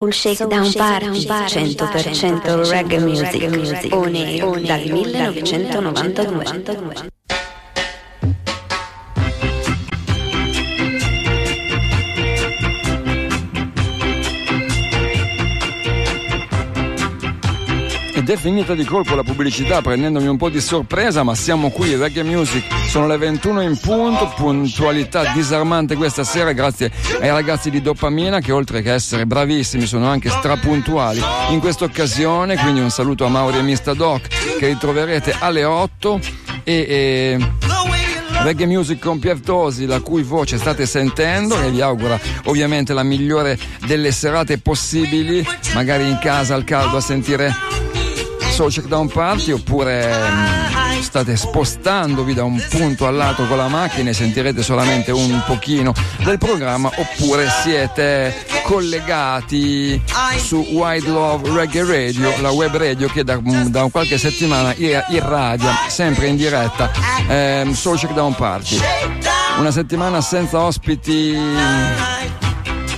Soul Shakedown Party 100% reggae music, on air dal 1992. Ed è finita di colpo la pubblicità prendendomi un po' di sorpresa, ma siamo qui, Reggae Music, sono le 21 in punto, puntualità disarmante questa sera grazie ai ragazzi di Dopamina che oltre che essere bravissimi sono anche strapuntuali in questa occasione, quindi un saluto a Mauri e Mista Doc che ritroverete alle 8 e... e... Reggae Music con Pier Tosi, la cui voce state sentendo e vi augura ovviamente la migliore delle serate possibili, magari in casa al caldo a sentire Soul Check Down Party oppure mh, state spostandovi da un punto all'altro con la macchina e sentirete solamente un pochino del programma oppure siete collegati su Wide Love Reggae Radio, la web radio che da, da qualche settimana irradia sempre in diretta ehm, Soul Check Down Party. Una settimana senza ospiti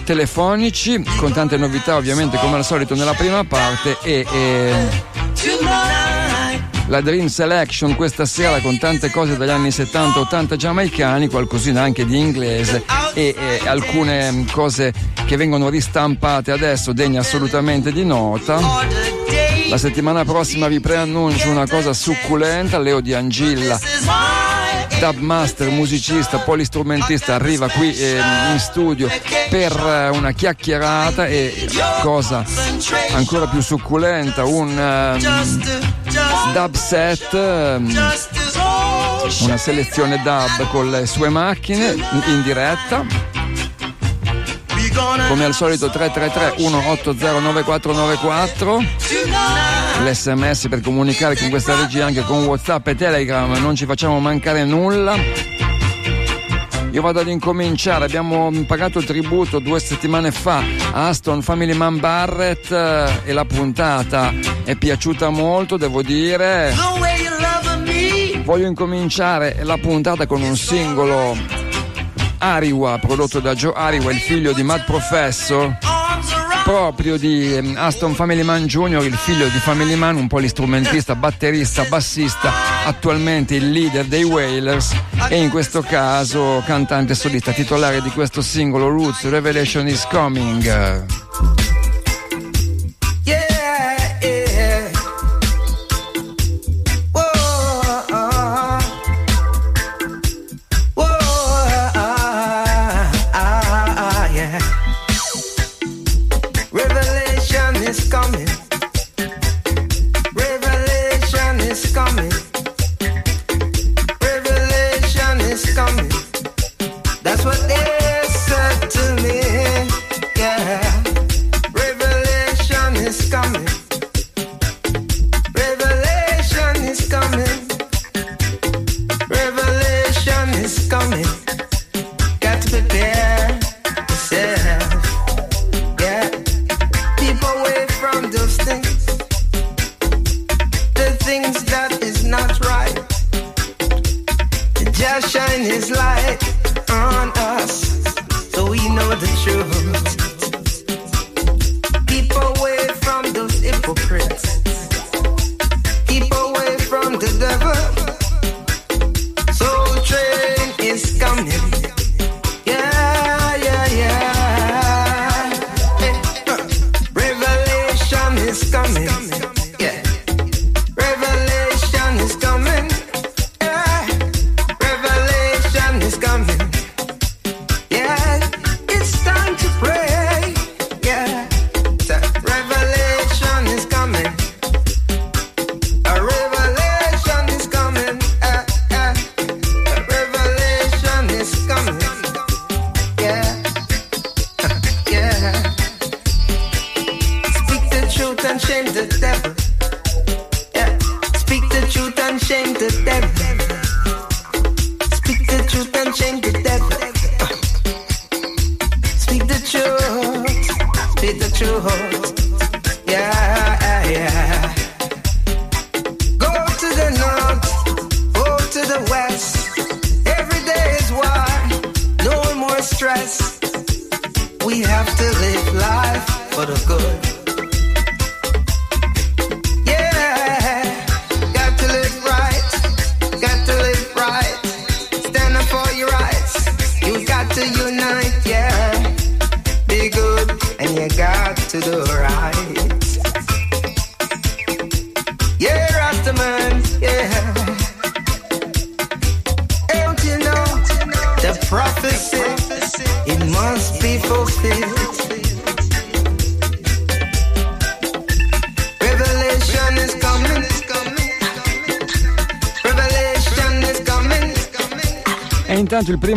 telefonici con tante novità ovviamente come al solito nella prima parte e, e la Dream Selection questa sera con tante cose dagli anni 70-80 giamaicani, qualcosina anche di inglese e, e, alcune cose che vengono ristampate adesso degne assolutamente di nota. La settimana prossima vi preannuncio una cosa succulenta, Leo di Angilla dubmaster, musicista, polistrumentista arriva qui eh, in studio per eh, una chiacchierata e cosa ancora più succulenta, un um, dub set, um, una selezione dub con le sue macchine in diretta come al solito 333 180 9494 l'sms per comunicare con questa regia anche con whatsapp e telegram. Non ci facciamo mancare nulla. Io vado ad incominciare, abbiamo pagato il tributo due settimane fa a Aston Family Man Barrett eh, e la puntata è piaciuta molto, devo dire. Voglio incominciare la puntata con un singolo Ariwa, prodotto da Joe Ariwa, il figlio di Mad Professor, proprio di ehm, Aston Family Man Jr., il figlio di Family Man, un polistrumentista, batterista, bassista, attualmente il leader dei Wailers e in questo caso cantante solista titolare di questo singolo Roots Revelation is Coming.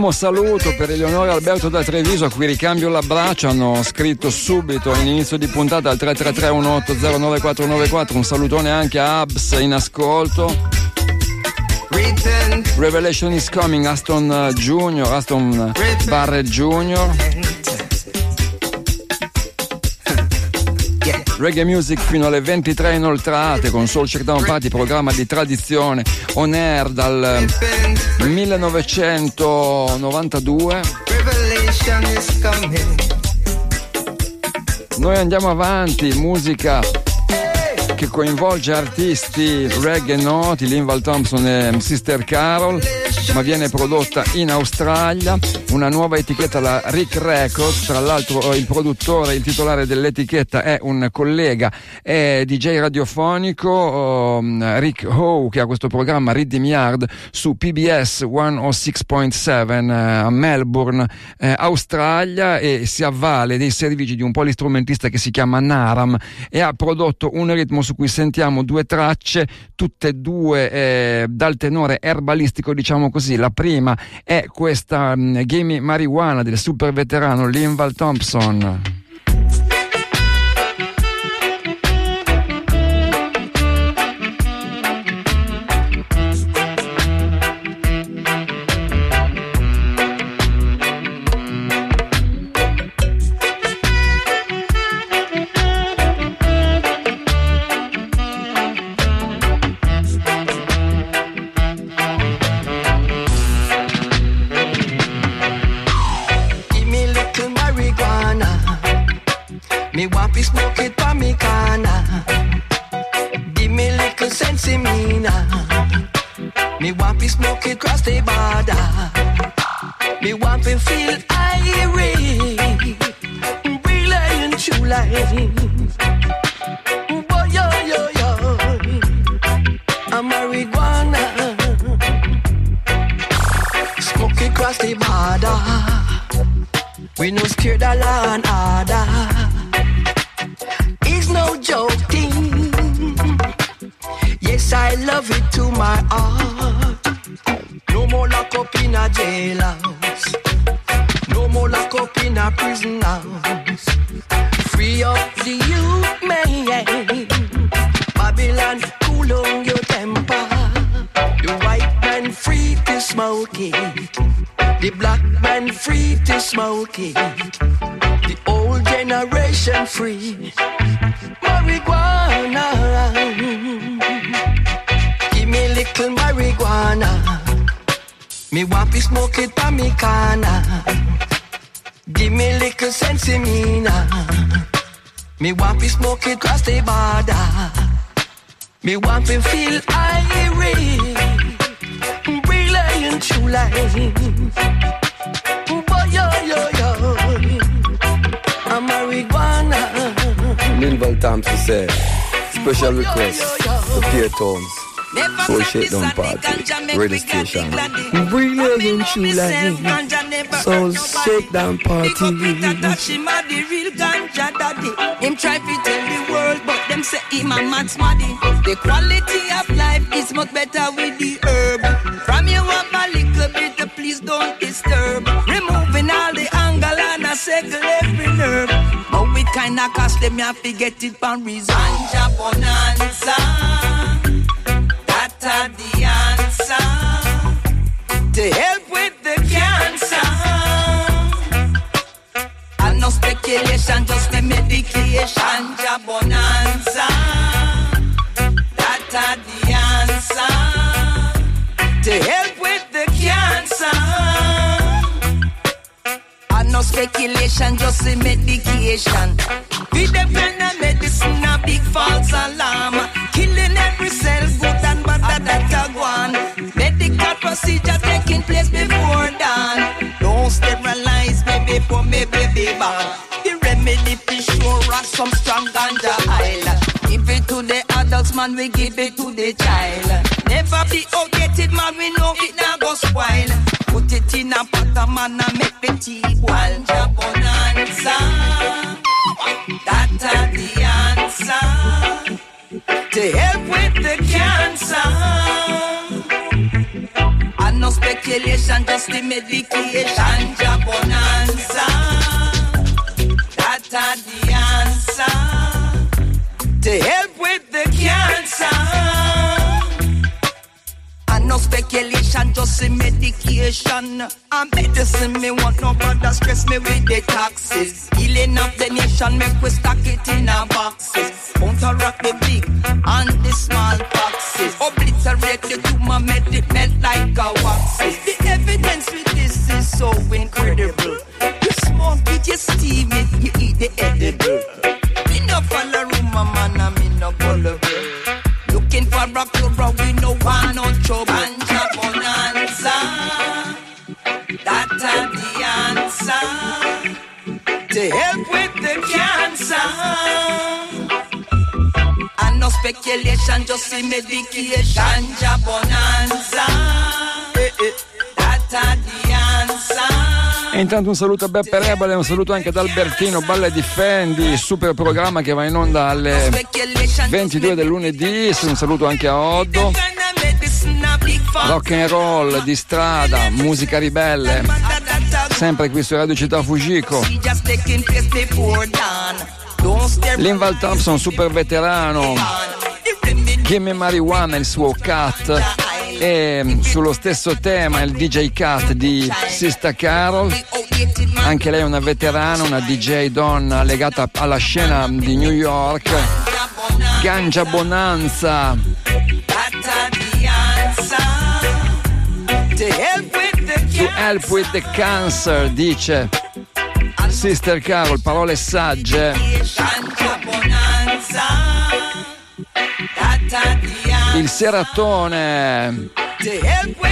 Primo saluto per Eleonora Alberto da Treviso a cui ricambio l'abbraccio, hanno scritto subito all'inizio di puntata al 333 180 un salutone anche a Abs in ascolto. Revelation is coming, Aston Junior, Aston Barrett Junior. Reggae Music fino alle 23 inoltrate con Soul Checkdown Party, programma di tradizione on air dal 1992. Noi andiamo avanti, musica che coinvolge artisti reggae noti, Linval Thompson e Sister Carol ma viene prodotta in Australia, una nuova etichetta, la Rick Records, tra l'altro il produttore, il titolare dell'etichetta è un collega, è DJ radiofonico, um, Rick Ho, che ha questo programma Rhythm Yard su PBS 106.7 eh, a Melbourne, eh, Australia e si avvale dei servizi di un polistrumentista che si chiama Naram e ha prodotto un ritmo su cui sentiamo due tracce, tutte e due eh, dal tenore erbalistico diciamo così così. La prima è questa um, Gimme Marijuana del super veterano Linval Thompson. Me want to smoke it by me corner. Give me little sense me. Me want to smoke it cross the border. Me want to feel irate. Brilliant true life. Boy, yo, yo, marijuana. Smoke it cross the border. We no scared of law and order. I love it to my heart. No more lock up in a jailhouse. No more lock up in a prison house. Free up the youth, man. Babylon, cool on your temper. The white man free to smoke it. The black man free to smoke it. The old generation free. Me want to smoke it pa me corner. Give me little sense me now. Me want to smoke it cross the border. Me want to feel irie. Brilliant true life. Boy, yo, yo, yo. I'm marijuana. Linval Thompson said, special request for Pierre Thomas. Oh, Shakedown Party, radio station. Brilliant true like Soul Shakedown Party. Him try to tell the world, but them say him a mad smarty. The quality of life is much better with the herb. From you up a little bit, please don't disturb. Removing all the angle and a circle every nerve. But we kinda costly, me have to get it on reason. Bonanza are the answer to help with the cancer. And no speculation, just the medication, ja bonanza. That are the answer to help speculation, just a medication. We depend on medicine, a big false alarm. Killing every cell, good and bad that a one. Medical procedure taking place before dawn. Don't sterilize me before me baby born. The remedy for sure rock some strong ganja oil. Give it to the adults, man, we give it to the child. Never be outdated, man, we know it now go spoil. In a pot, of man, and make the tea boil. Bonanza, that's the answer to help with the cancer. And no speculation, just the medication. Jabonanza, that's the answer to help with the cancer. No speculation, just a medication. And medicine, me want no bother stress me with the taxes. Healing of the nation, make we stack it in our boxes. Counteract the big and the small boxes. Obliterate the tumor, melt like a waxes. The evidence with this is so incredible. You smoke it, you steam it, you eat the edible. No speculation, just a medication. Bonanza, eh, eh, that's the answer. E intanto un saluto a Beppe Rebale, un saluto anche ad Albertino Balla e Difendi, super programma che va in onda alle 22 del lunedì, un saluto anche a Oddo, rock and roll di strada, musica ribelle, sempre qui su Radio Città Fujiko. Linval Thompson, super veterano, Gimme Marijuana, il suo cut. E sullo stesso tema il DJ cut di Sista Carol. Anche lei è una veterana una DJ donna legata alla scena di New York. Ganja Bonanza. To help with the cancer dice Sister Carol parole sagge il seratone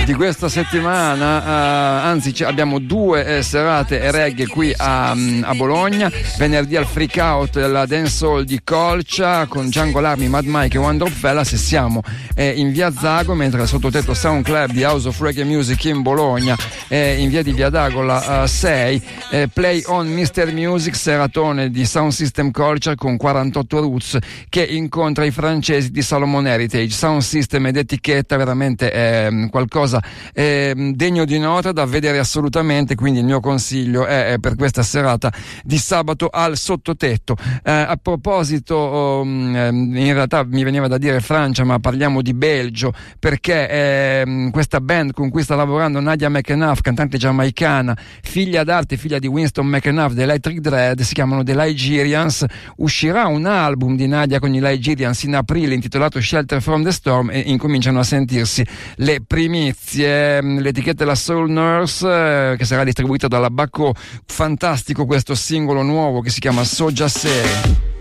di questa settimana, uh, anzi abbiamo due eh, serate reggae qui a, a, Bologna, venerdì al Freak Out la Dance Hall di Colcia con Django Larmi, Mad Mike e Drop Fella se siamo eh, in via Zago, mentre al sottotetto Sound Club di House of Reggae Music in Bologna, eh, in via di via Dagola 6, eh, Play on Mr. Music, seratone di Sound System Culture con 48 Roots che incontra i francesi di Salomon Heritage, Sound System ed etichetta veramente eh, qualcosa eh, degno di nota da vedere assolutamente, quindi il mio consiglio è, è per questa serata di sabato al sottotetto. Eh, a proposito, um, in realtà mi veniva da dire Francia, ma parliamo di Belgio, perché eh, questa band con cui sta lavorando Nadia McEnuff, cantante giamaicana, figlia d'arte, figlia di Winston McEnuff dell'Electric Dread, si chiamano The Ligerians, uscirà un album di Nadia con i Ligerians in aprile intitolato Shelter from the Storm e incominciano a sentirsi le le primizie, mm, l'etichetta della Soul Nurse eh, che sarà distribuita dalla Bacco, fantastico questo singolo nuovo che si chiama Soja Serie. Rock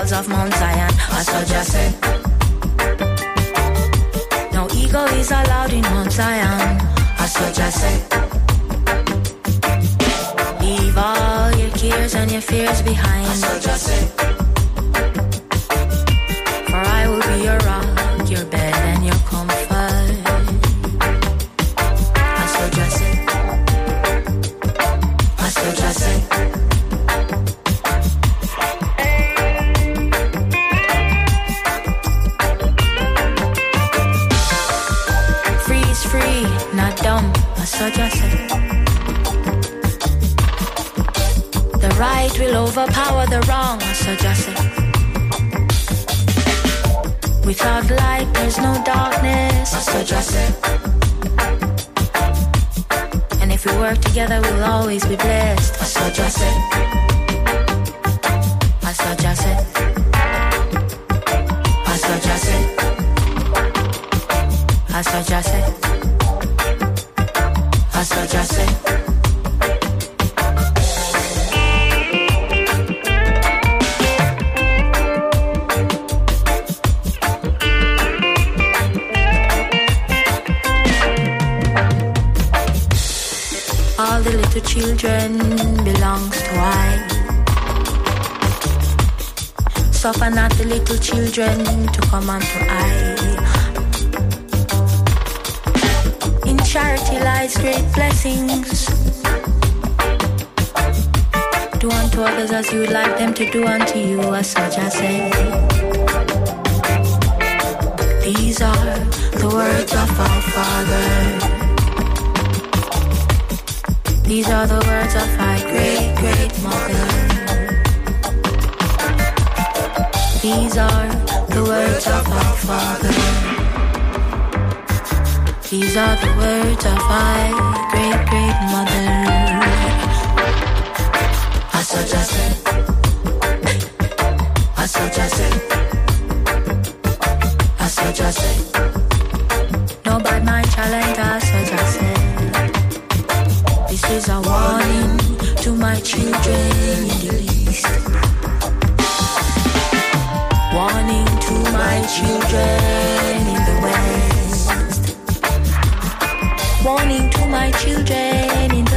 walls of Mount Zion. I saw just said. No ego is allowed in Mount Zion. I saw just said. Leave all your cares and your fears behind. For right will overpower the wrong, I suggest it. Without light, there's no darkness. So just say, And if we work together, we'll always be blessed. so just say, I saw just it. so just I saw just it. so just say. Children belongs to I. Suffer not the little children to come unto I. In charity lies great blessings. Do unto others as you would like them to do unto you, as such I say. These are the words of our Father. These are the words of my great great mother. These are the words of our father. These are the words of my great great mother. So just say, so just say. No bad mind challenge us, Warning to my children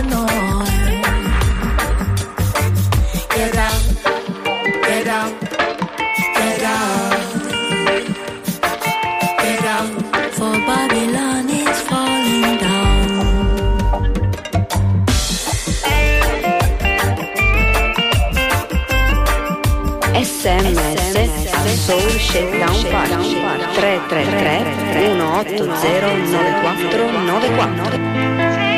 333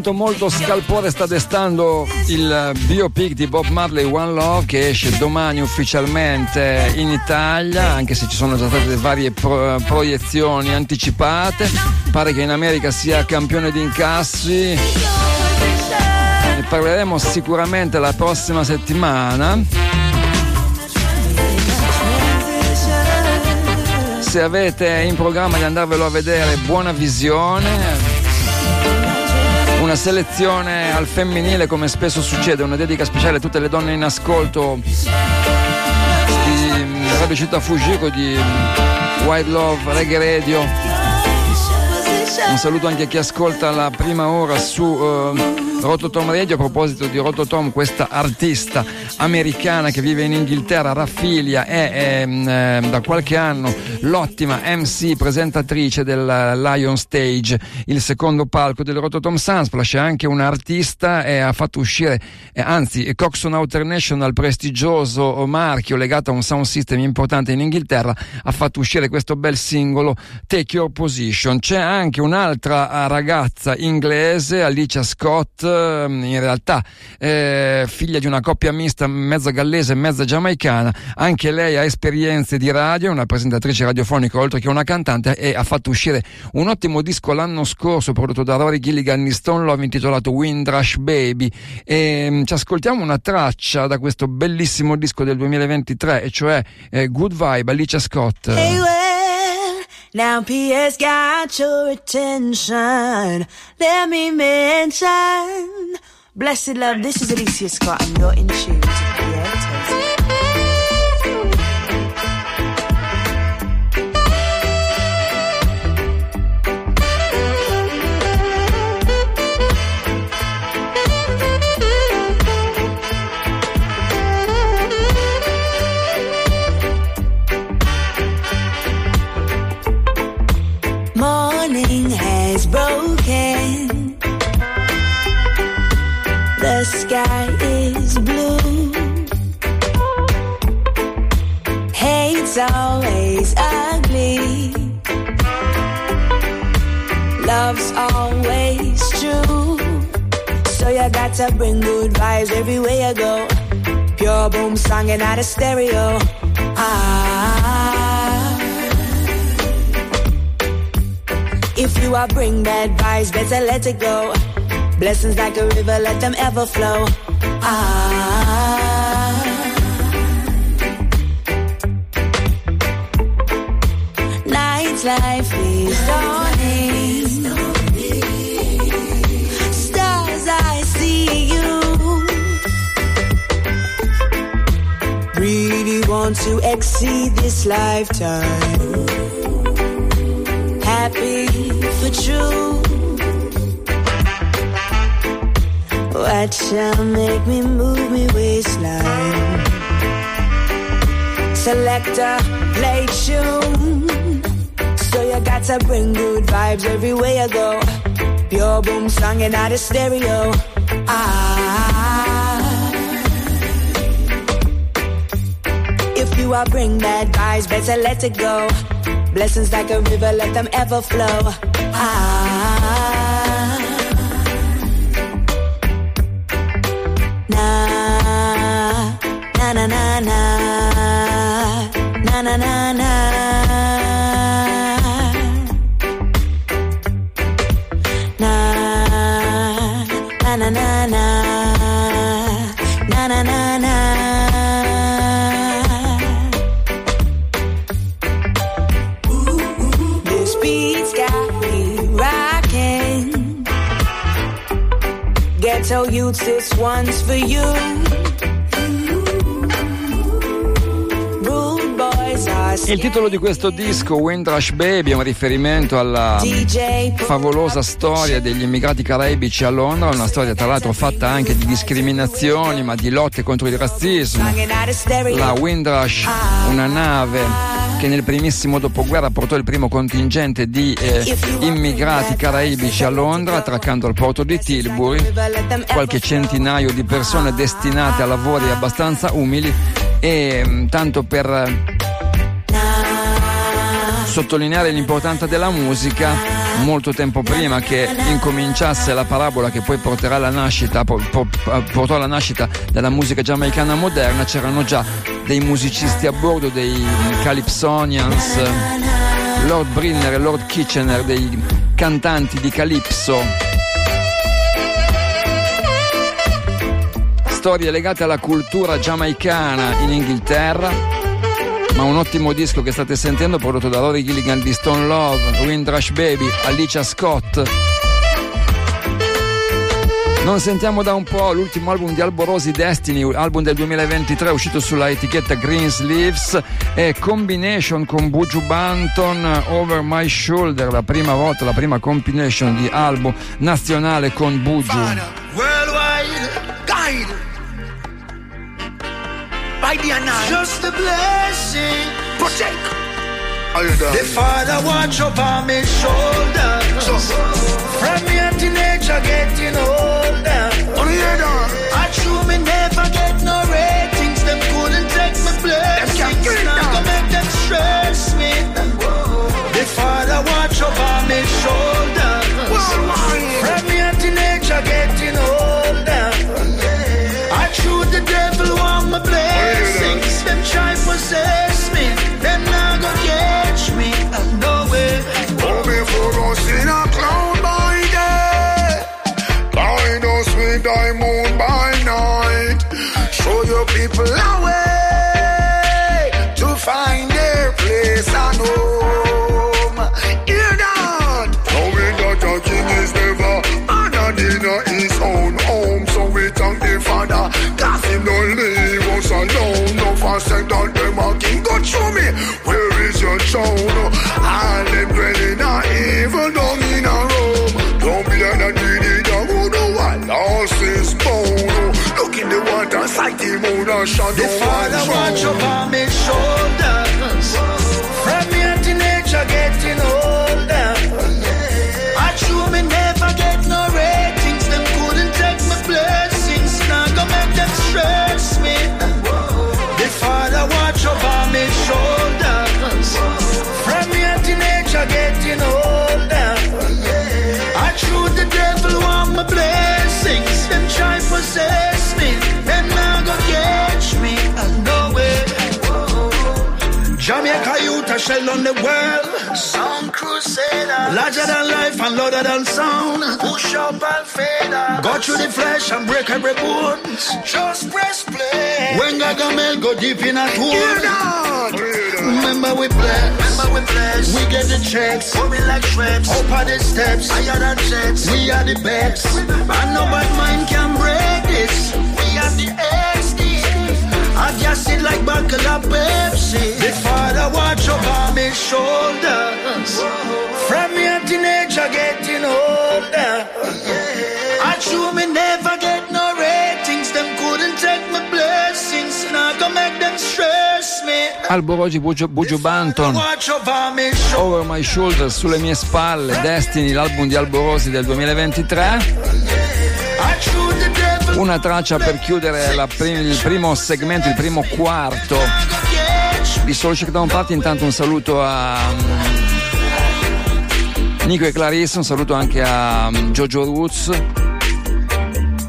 intanto molto scalpore sta destando il biopic di Bob Marley One Love che esce domani ufficialmente in Italia, anche se ci sono già state varie pro- proiezioni anticipate. Pare che in America sia campione di incassi. Ne parleremo sicuramente la prossima settimana. Se avete in programma di andarvelo a vedere, buona visione. Una selezione al femminile come spesso succede, una dedica speciale a tutte le donne in ascolto di Radio Città Fujiko di Wild Love Reggae Radio. Un saluto anche a chi ascolta la prima ora su uh, Rototom Radio. A proposito di Rototom, questa artista americana che vive in Inghilterra, Raffilia, è, è è da qualche anno l'ottima MC presentatrice del Lion Stage, il secondo palco del Rototom Sunsplash. È anche un'artista e ha fatto uscire, eh, anzi, Coxon International, prestigioso marchio legato a un sound system importante in Inghilterra, ha fatto uscire questo bel singolo Take Your Position. C'è anche un'altra ragazza inglese, Alicia Scott, in realtà eh, figlia di una coppia mista mezza gallese e mezza giamaicana, anche lei ha esperienze di radio, una presentatrice radiofonica oltre che una cantante e ha fatto uscire un ottimo disco l'anno scorso prodotto da Rory Gilligan di Stone Love intitolato Windrush Baby e um, ci ascoltiamo una traccia da questo bellissimo disco del 2023 e cioè eh, Good Vibe Alicia Scott. Hey, now PS got your attention. Let me mention. Blessed love, this is Alicia Scott, and you're in tune to Pierre Love's always true. So you got to bring good vibes everywhere you go. Pure boom singing out of stereo. Ah. If you are bring bad vibes, better let it go. Blessings like a river, let them ever flow. Ah. Night's life is dawning. To exceed this lifetime happy for true. What shall make me move me waistline? Selector, play tune. So you got to bring good vibes everywhere you go. Pure boom singing out of stereo. Ah. Bring bad vibes, better let it go. Blessings like a river, let them ever flow. Ah. One's for you. Il titolo di questo disco, Windrush Baby, è un riferimento alla favolosa storia degli immigrati caraibici a Londra, una storia tra l'altro fatta anche di discriminazioni, ma di lotte contro il razzismo. La Windrush, una nave che nel primissimo dopoguerra portò il primo contingente di eh, immigrati caraibici a Londra, attraccando al porto di Tilbury, qualche centinaio di persone destinate a lavori abbastanza umili. E mh, tanto per eh, sottolineare l'importanza della musica, molto tempo prima che incominciasse la parabola che poi porterà alla nascita, po- po- portò alla nascita della musica giamaicana moderna, c'erano già dei musicisti a bordo, dei Calypsonians, Lord Brinner e Lord Kitchener, dei cantanti di Calypso. Storie legate alla cultura giamaicana in Inghilterra ma un ottimo disco che state sentendo prodotto da Rory Gilligan di Stone Love, Windrush Baby, Alicia Scott. Non sentiamo da un po' l'ultimo album di Alborosi Destiny, album del 2023 uscito sulla etichetta Green Sleeves e Combination con Buju Banton Over My Shoulder, la prima volta, la prima combination di album nazionale con Buju. By the night. Just a blessing. Protect. The father watch over my shoulder. From young teenager getting older. I true me never get no ratings. Them couldn't take my blessings. Now go make them stress throne. All them dwelling a evil down in a room. Don't be like that greedy dog who know what lost his bone. Look in the water, sight the moon and shadow. The father watch over my shoulders. From young teenager getting older. I true me never get no ratings. Them couldn't take my blessings. Now go make them stress youth on the world. Sound crusader. Larger than life and louder than sound. Push up and fade Go through the flesh and break every bone. Just press play. When Gagamel go deep in a tour. Remember we bless. Remember we bless. We get the checks. Coming like Schweppes. Up on the steps. Higher than jets. We are the best. And no bad mind can break this. We are the. I just it like buckle of Pepsi. The father watch over my shoulders. From young teenager getting older. I true me never get no ratings. Them couldn't take my blessings. Now go make them stress me. Alborosi Buju, Buju Banton Watch over my shoulders. Sulle mie spalle, Destiny, l'album di Alborosi del 2023. I true the devil. Una traccia per chiudere prim- il primo segmento, il primo quarto di Soul Shakedown Party. Intanto un saluto a mm, Nico e Clarissa, un saluto anche a mm, Jojo Roots.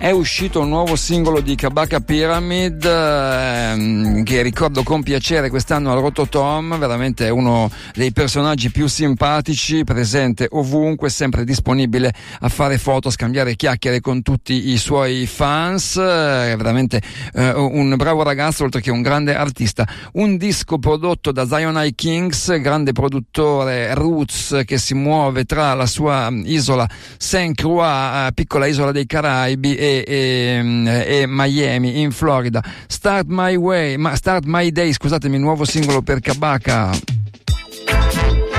È uscito un nuovo singolo di Kabaka Pyramid ehm, che ricordo con piacere quest'anno al Rototom, veramente uno dei personaggi più simpatici, presente ovunque, sempre disponibile a fare foto, a scambiare chiacchiere con tutti i suoi fans, è veramente eh, un bravo ragazzo oltre che un grande artista. Un disco prodotto da Zion I Kings, grande produttore roots che si muove tra la sua isola Saint Croix, eh, piccola isola dei Caraibi e, e- e Miami in Florida. Start My Way, ma Start My Day, scusatemi, nuovo singolo per Kabaka.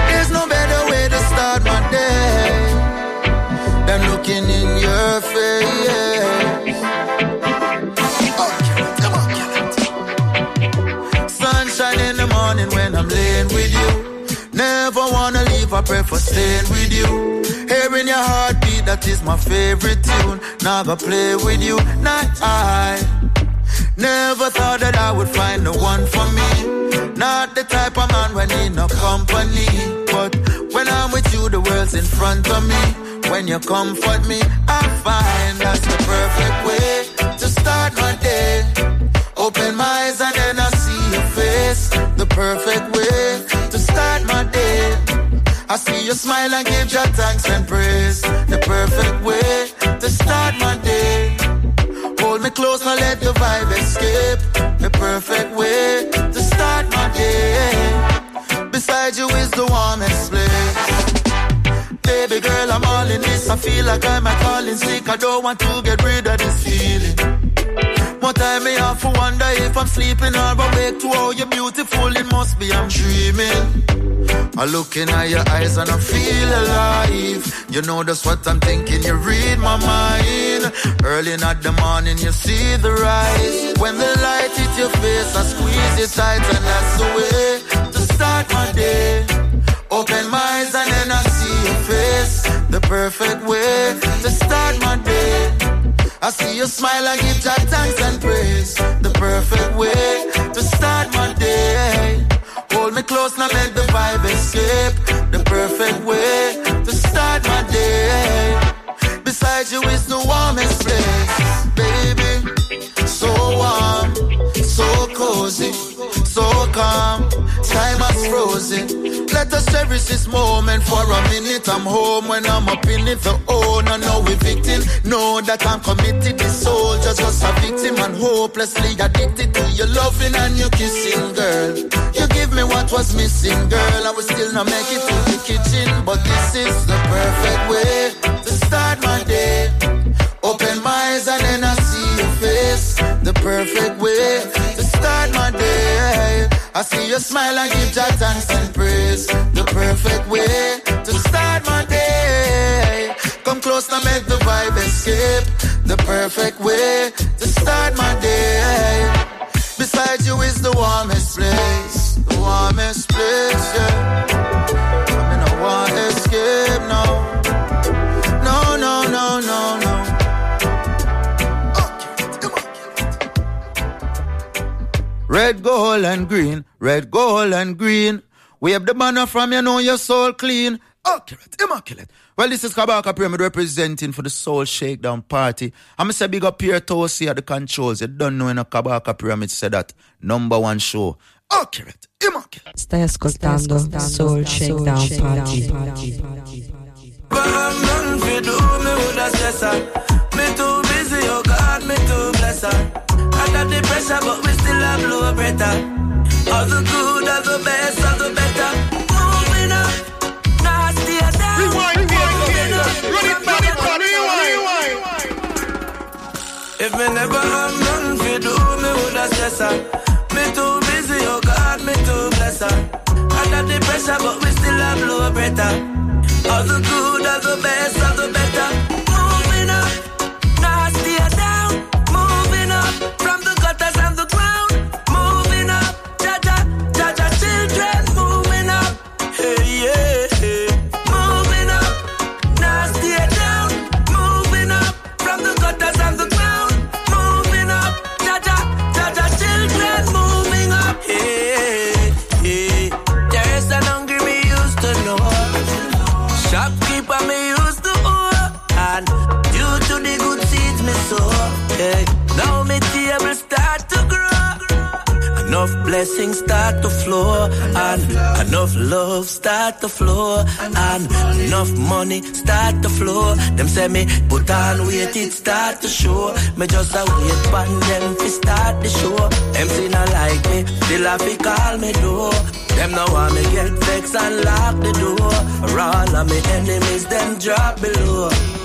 There's no better way to start my day than looking in your face. Sunshine in the morning when I'm laying with you. Never I prefer staying with you. Hearing your heartbeat, that is my favorite tune. Never play with you, not I. Never thought that I would find the one for me. Not the type of man when need no company. But when I'm with you, the world's in front of me. When you comfort me, I find that's the perfect way to start my day. Open my eyes and then I see your face. The perfect way to start my day. I see you smile and give your thanks and praise. The perfect way to start my day. Hold me close and let the vibe escape. The perfect way to start my day. Beside you is the warmest place. Baby girl, I'm all in this. I feel like I'm a calling sick. I don't want to get rid of this feeling more time me have to wonder if I'm sleeping or awake to how you're beautiful. It must be I'm dreaming. I look in your eyes and I feel alive. You know that's what I'm thinking. You read my mind. Early in the morning, you see the rise. When the light hits your face, I squeeze it tight, and that's the way to start my day. Open my eyes and then I see your face. The perfect way to start my day. I see you smile and give Jack thanks and praise. The perfect way to start my day. Hold me close, now let the vibe escape. The perfect way to start my day. Beside you is the warmest place, baby. So warm, so cozy, so calm. Time has frozen. Let us cherish this moment for a minute. I'm home when I'm up in it. The owner, no we victim. Know that I'm committed. The soul just was a victim and hopelessly addicted to your loving and your kissing, girl. You give me what was missing, girl. I will still not make it to the kitchen, but this is the perfect way to start my day. Open my eyes and then I see your face. The perfect way to start my day. I see you smile and give Jah thanks and praise. The perfect way to start my day. Come close now, make the vibe escape. The perfect way to start my day. Beside you is the warmest place, the warmest place, yeah. Red, gold, and green. Red, gold, and green. Wave the banner from you know your soul clean. Accurate, immaculate. Well, this is Kabaka Pyramid representing for the Soul Shakedown Party. I'm going to say big up here Tosi at the controls. You don't know in a Kabaka Pyramid said that number one show. Accurate, immaculate. Stai ascoltando Soul Shakedown Party. But I'm nothing for do me with a stressor. Me too busy, oh God, me too bless her. Under the pressure, but we still have blow better. All the good, all the best, all the better. Moving up, stay down. Rewind, rewind, Moving up, Run it back, it back, rewind. If me never have nothing for do, me would have stress her. Me too busy, oh God, me too bless her. Under the pressure, but we still have blow better. All the good, blessings start to flow. And enough love start to flow. And enough money start to flow. Them say me put on weight, it start to show. Me just a wait pan them fi start the show. See not like me, still have to call me door. Them now want me get vexed and lock the door. Or all of me enemies, them drop below.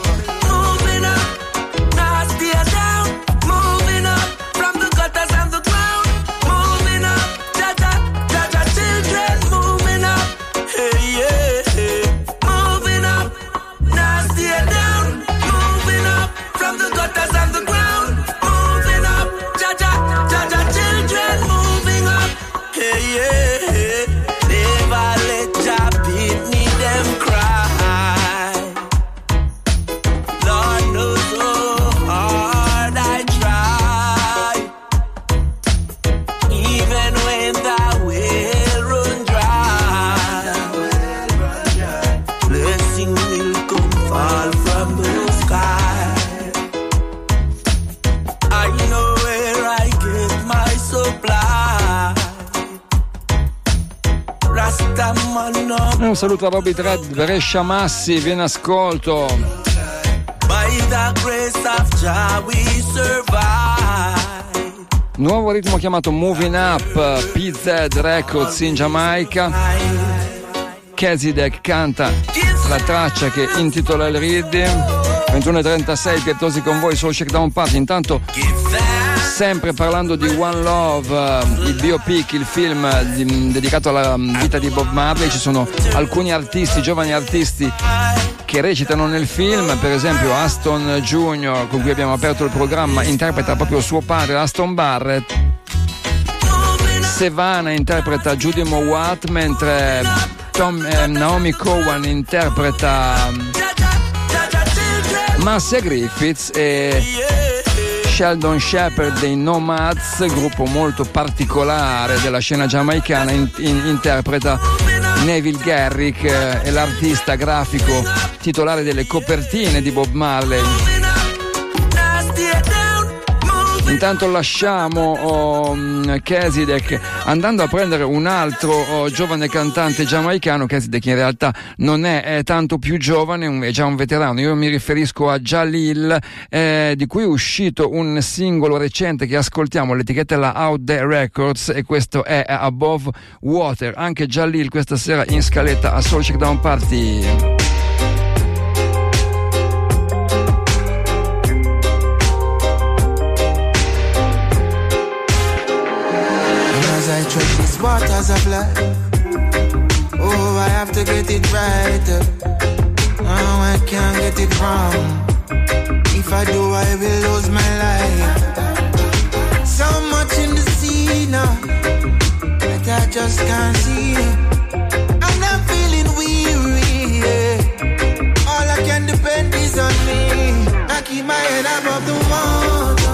Saluto a Bobby Thread, Brescia Massi, viene ascolto. Nuovo ritmo chiamato Moving Up, PZ Records in Giamaica. Kazidek canta la traccia che intitola il Read. 21.36 Pietosi con voi sul Shakedown Party. Intanto sempre parlando di One Love, eh, il biopic, il film di- dedicato alla mm, vita di Bob Marley, ci sono alcuni artisti, giovani artisti che recitano nel film, per esempio Aston Junior con cui abbiamo aperto il programma interpreta proprio suo padre Aston Barrett. Sevana interpreta Judy Mowat mentre Tom- eh, Naomi Cowan interpreta mm, Marcia Griffiths e Sheldon Shepard dei Nomads, gruppo molto particolare della scena giamaicana, in- in- interpreta Neville Garrick, eh, l'artista grafico titolare delle copertine di Bob Marley. Intanto lasciamo oh, mh, Kesidek andando a prendere un altro oh, giovane cantante giamaicano. Kesidek in realtà non è, è tanto più giovane, è già un veterano. Io mi riferisco a Jalil, eh, di cui è uscito un singolo recente che ascoltiamo. L'etichetta è la Out There Records e questo è Above Water. Anche Jalil questa sera in scaletta a Soul Checkdown Party. These waters of life, oh, I have to get it right. Uh. Oh, I can't get it wrong. If I do, I will lose my life. So much in the sea now that I just can't see. And I'm feeling weary. All I can depend is on me. I keep my head above the water.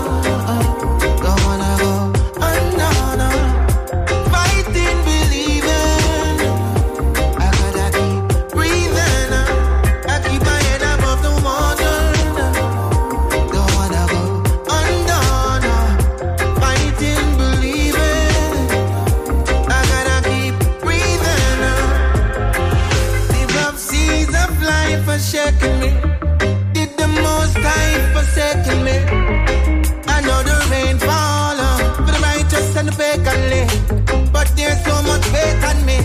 Live. But there's so much faith on me.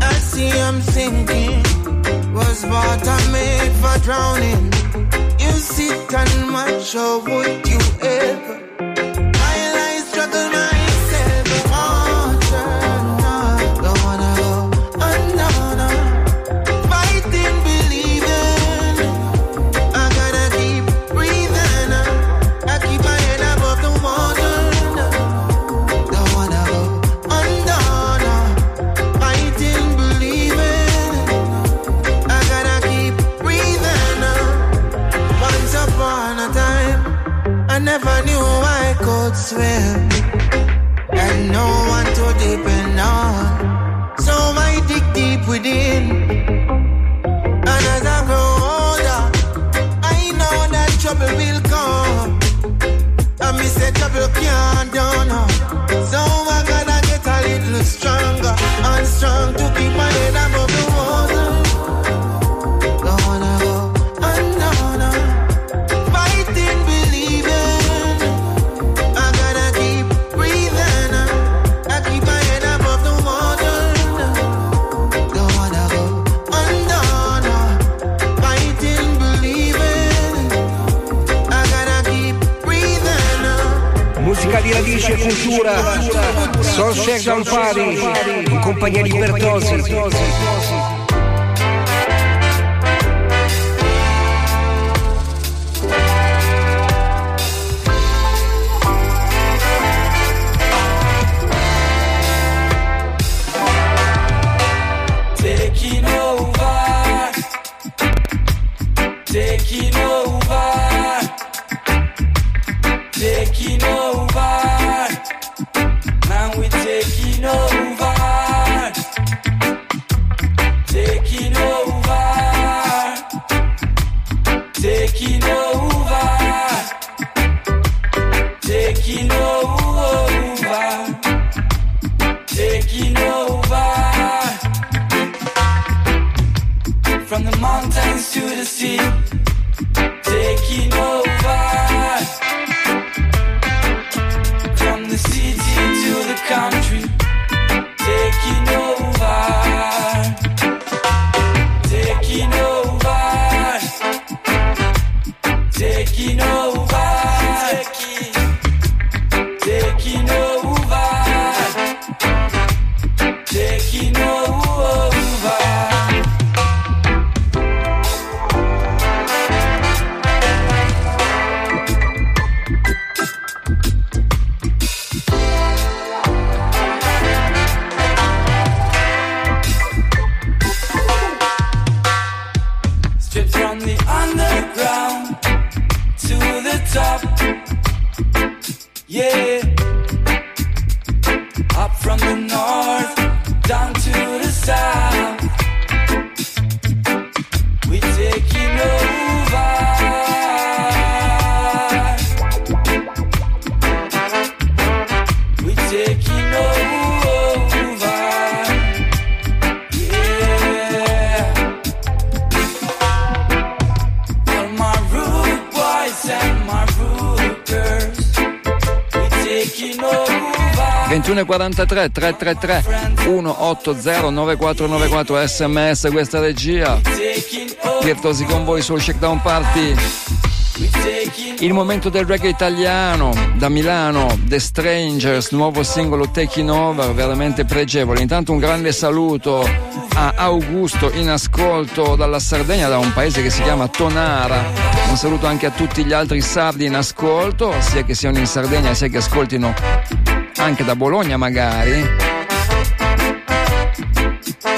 I see I'm sinking. Was water made for drowning? You sit and watch, or would you ever? Cultura. Soul Shakedown Party. In compagnia di Bertosi. Taking 21.43 333 180 9494 sms questa regia. Virtuosi con voi sul Shakedown Party. Il momento del reggae italiano da Milano The Strangers nuovo singolo Taking Over veramente pregevole. Intanto un grande saluto a Augusto in ascolto dalla Sardegna da un paese che si chiama Tonara. Un saluto anche a tutti gli altri sardi in ascolto sia che siano in Sardegna sia che ascoltino anche da Bologna magari.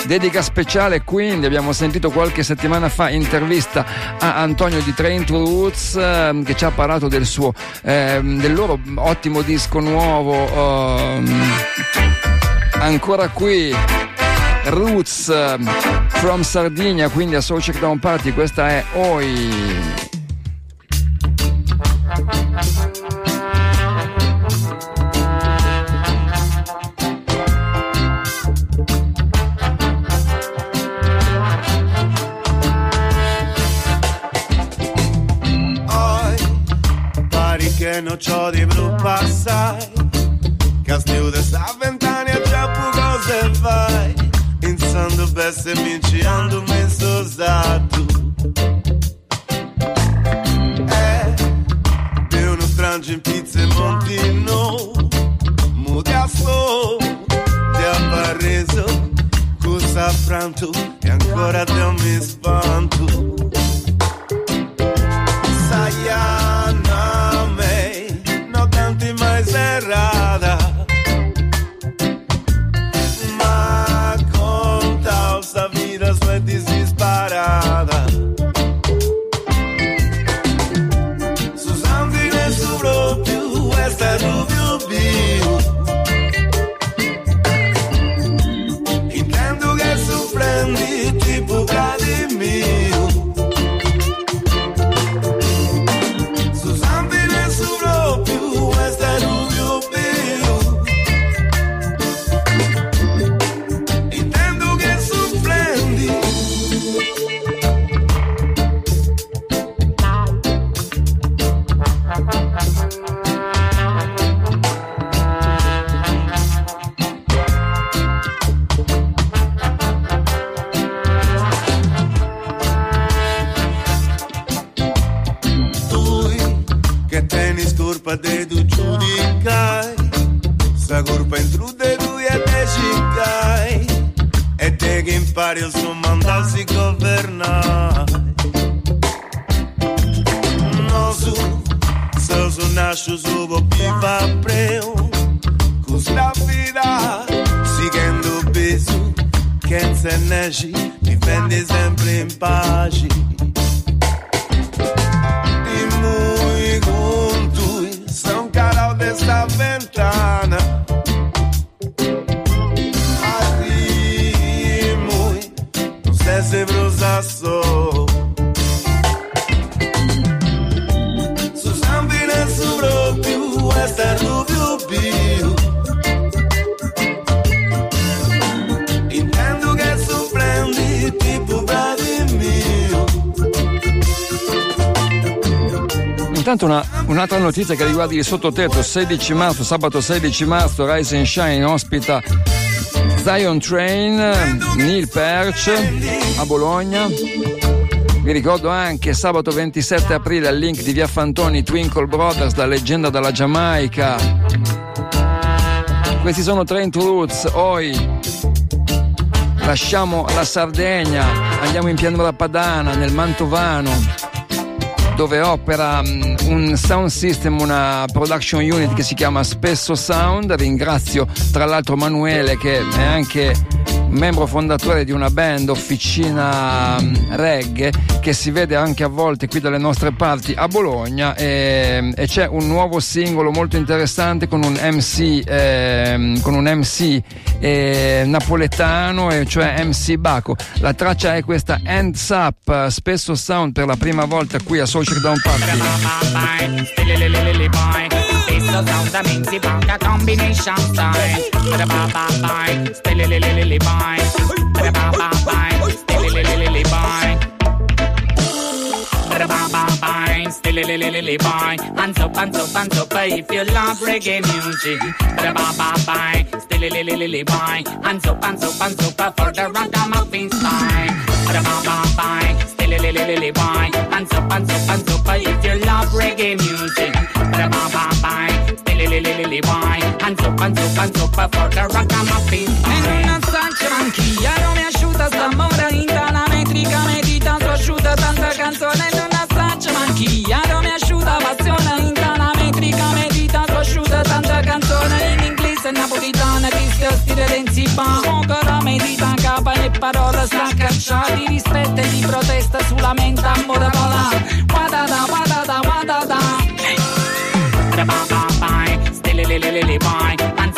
Dedica speciale quindi abbiamo sentito qualche settimana fa intervista a Antonio di Train to Roots ehm, che ci ha parlato del suo ehm, del loro ottimo disco nuovo ehm, ancora qui Roots ehm, from Sardinia quindi a Soul Check Down Party questa è Oi, non c'ho di blu passai Che stiude sta vent'anni a già cose fai Insando besse minci ando messo stato Eh, di uno strangio in pizza e montino Muti a so, ti appareso Cosa affranto e ancora te mi spanto notizia che riguarda il sottotetto, 16 marzo, sabato 16 marzo, Rise and Shine ospita Zion Train, Neil Perch a Bologna. Vi ricordo anche sabato 27 aprile al link di Via Fantoni, Twinkle Brothers, la leggenda della Giamaica. Questi sono Train to Roots, Oi. Lasciamo la Sardegna, andiamo in pianura padana, nel Mantovano dove opera mm, un sound system, una production unit che si chiama Spesso Sound. Ringrazio tra l'altro Manuele che è anche membro fondatore di una band Officina mm, Reggae che si vede anche a volte qui dalle nostre parti a Bologna e, e c'è un nuovo singolo molto interessante con un MC, eh, con un MC eh, napoletano, e cioè MC Baco. La traccia è questa Hands Up, spesso sound per la prima volta qui a Social Down Party. Spesso sound da mezzi banca combination style Ba-da-ba-ba-bye Stille-li-li-li-bye Ba-da-ba-ba-bye Stille-li-li-li-bye Ba-da-ba-ba-bye Stille-li-li-li-bye Hands up, hands up, hands up if you love reggae music Ba-da-ba-ba-bye Stille-li-li-li-bye Hands up, hands up, hands up for the ragamuffin style Hands up, hands up, hands up if you love reggae music. Ba-da-ba-ba-bye Stille-li-li-li-bye Hands up, hands up, hands up for the ragamuffin style E non assaggia manchia, non mi asciutta sta mora in la metrica medita, so asciutta tanta canzone non assaggia manchia, non mi densi bamo, ancora medita capa e parole straccacciati, rispetto e di protesta sulla mente amore vola, guadada, guadada, guadada.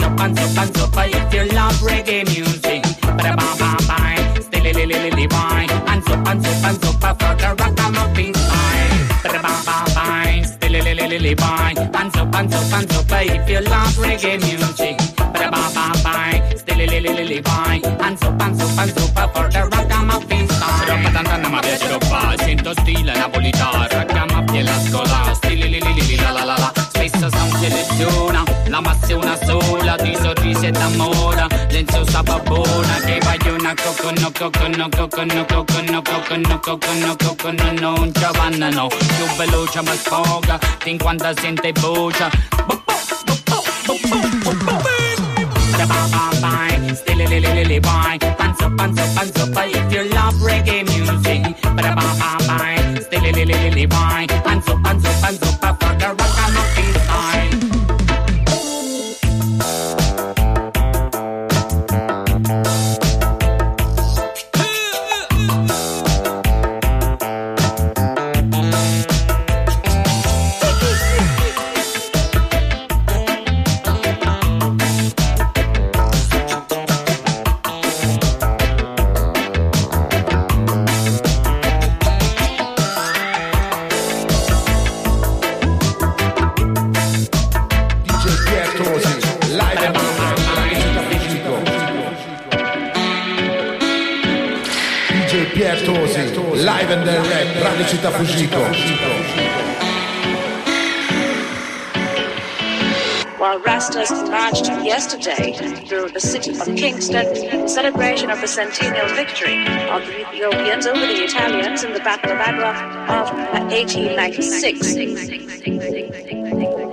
Up, up, hands up if you love reggae music Ba-da-ba-ba-bye Stille-li-li-li-bye Hands up, hands up, hands up for the ragamuffin style Ba-da-ba-ba-bye Stille-li-li-li-bye Hands up, hands up, hands up if you love reggae music Ba-da-ba-ba-bye Stille-li-li-li-bye Hands up, hands up, hands up for the ragamuffin style Roba tantana ma piace roba Sento stile napolitano Raggamappi e la scola Stile li li li la la la la Spesso sound seleziona La massa è una sola Di sorrisi e d'amore Lenzo sababona Che voglio una cocono cocono cocono cocono cocono cocono cocono Non ci vanno no Più veloce ma sfoga Fin quando sente voce Ba-da-ba-ba-bye Stille-li-li-li-bye Hands up, hands up, hands up If you love reggae music Ba-da-ba-ba-bye Stille-li-li-li-bye Hands up, hands up, hands up For the and Fugico. While Rastas marched yesterday through the city of Kingston in celebration of the centennial victory of the Ethiopians over the Italians in the Battle of Agra of uh, 1896.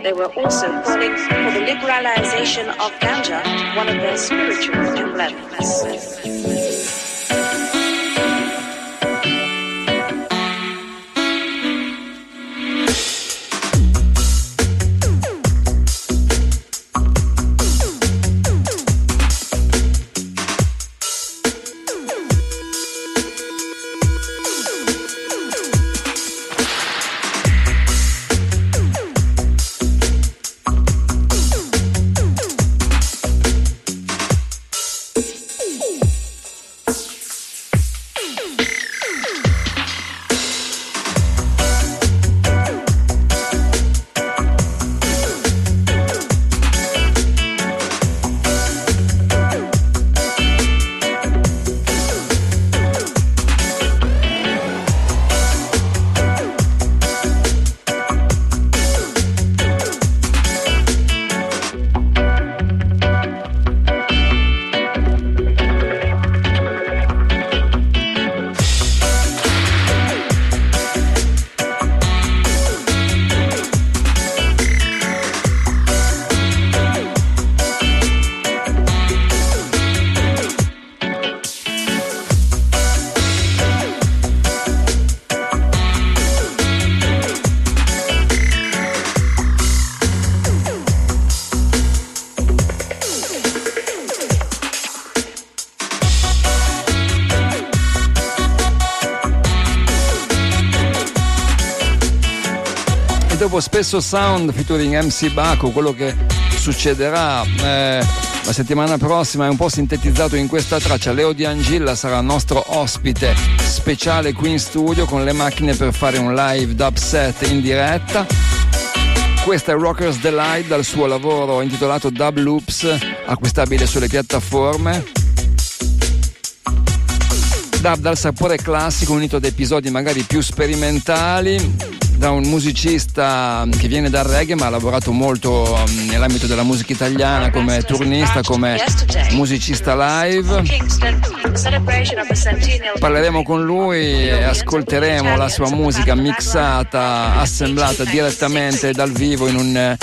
They were also calling for the liberalization of ganja, one of their spiritual emblems. Dopo Spesso Sound featuring MC Baco, quello che succederà eh, la settimana prossima è un po' sintetizzato in questa traccia. Leo Di Angilla sarà nostro ospite speciale qui in studio con le macchine per fare un live dub set in diretta. Questa è Rockers Delight dal suo lavoro intitolato Dub Loops, acquistabile sulle piattaforme. Dub dal sapore classico unito ad episodi magari più sperimentali da un musicista che viene dal reggae ma ha lavorato molto um, nell'ambito della musica italiana come turnista, come musicista live. Parleremo con lui e ascolteremo la sua musica mixata, assemblata direttamente dal vivo in un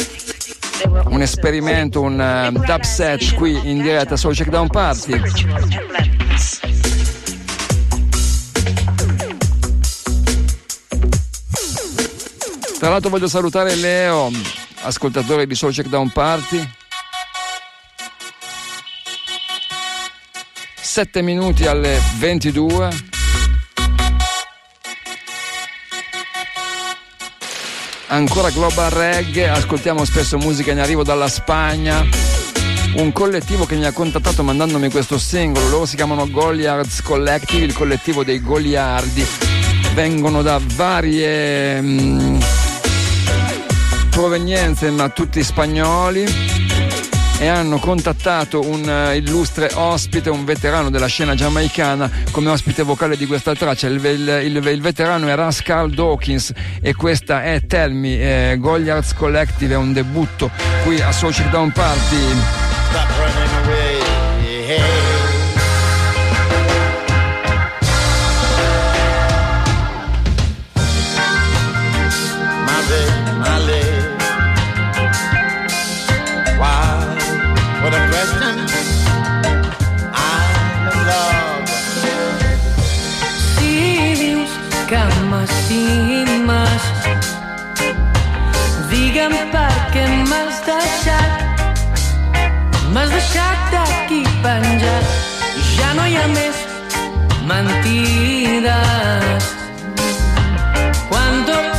un esperimento, un uh, dub set qui in diretta Soul Checkdown Party. Tra l'altro voglio salutare Leo, ascoltatore di Soul Checkdown Party. Sette minuti alle 22. Ancora Global Reggae, ascoltiamo spesso musica in arrivo dalla Spagna. Un collettivo che mi ha contattato mandandomi questo singolo, loro si chiamano Goliards Collective, il collettivo dei Goliardi. Vengono da varie... Mh, provenienze ma tutti spagnoli e hanno contattato un uh, illustre ospite, un veterano della scena giamaicana come ospite vocale di questa traccia. Il, il, il, il veterano è Rascal Dawkins e questa è Tell Me, eh, Goliards Collective, è un debutto qui a Social Down Party. Stop running away, hey. M'estimes, digue'm per què m'has deixat. M'has deixat aquí penjat. Ja no hi ha més mentides. Quan tot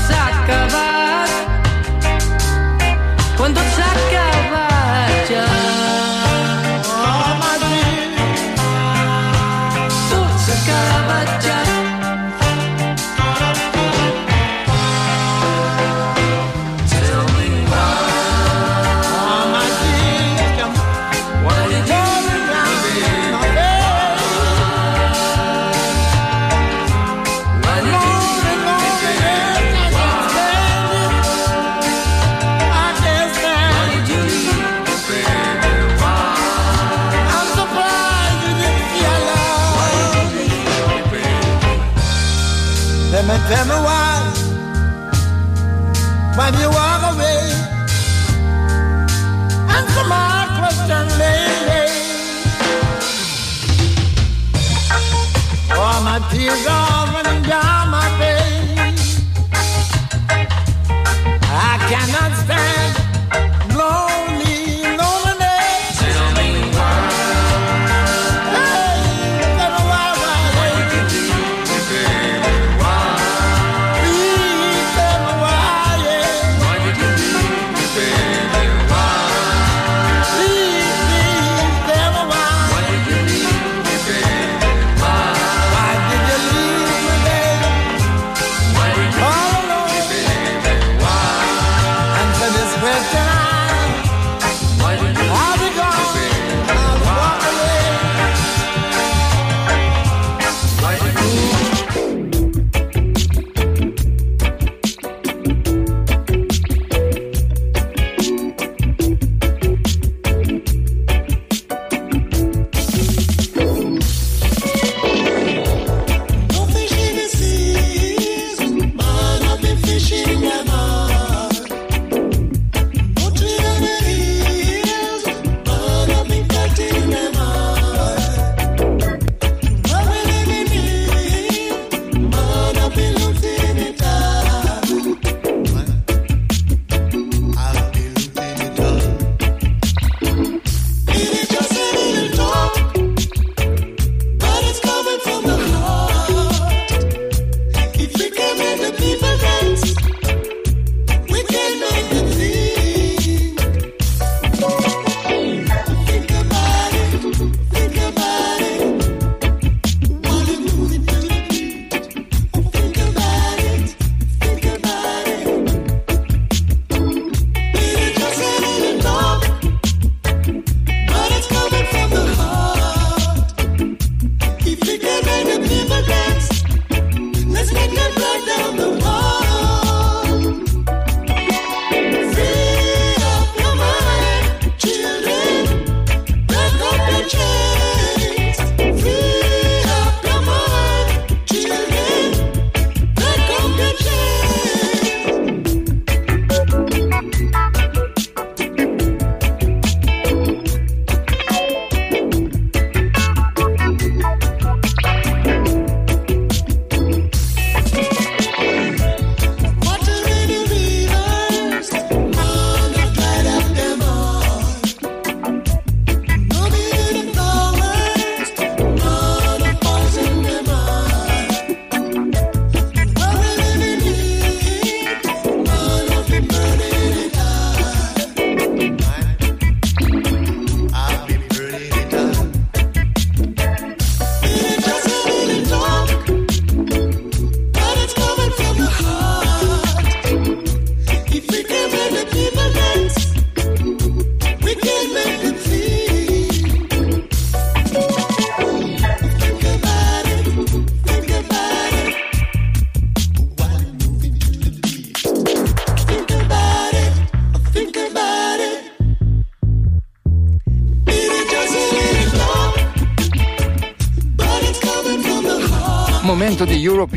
Tell me why. When you walk away, answer my question, lady. Oh, my tears are running down my face. I cannot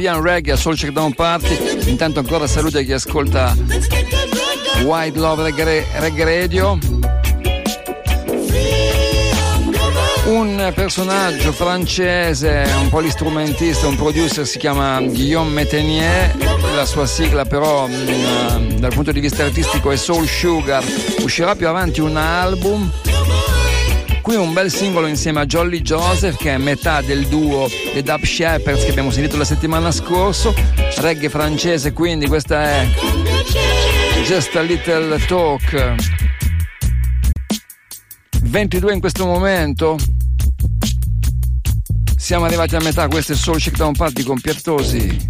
European Reggae a Soul Check Down Party. Intanto ancora saluto a chi ascolta White Love Reggae, Reggae Radio. Un personaggio francese, un polistrumentista, un producer si chiama Guillaume Metenier, la sua sigla però mh, dal punto di vista artistico è Soul Sugar. Uscirà più avanti un album Qui un bel singolo insieme a Jolly Joseph che è metà del duo The Dub Shepherds che abbiamo sentito la settimana scorsa, reggae francese, quindi questa è Just a Little Talk. 22 in questo momento. Siamo arrivati a metà, questo è Soul Shakedown Party con Piattosi.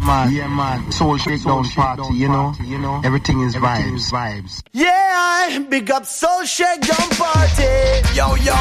Man, yeah, man. Soul shakedown party, you know. You know, everything is vibes. Vibes. Yeah, big up Soul Shakedown Party. Yo, yo.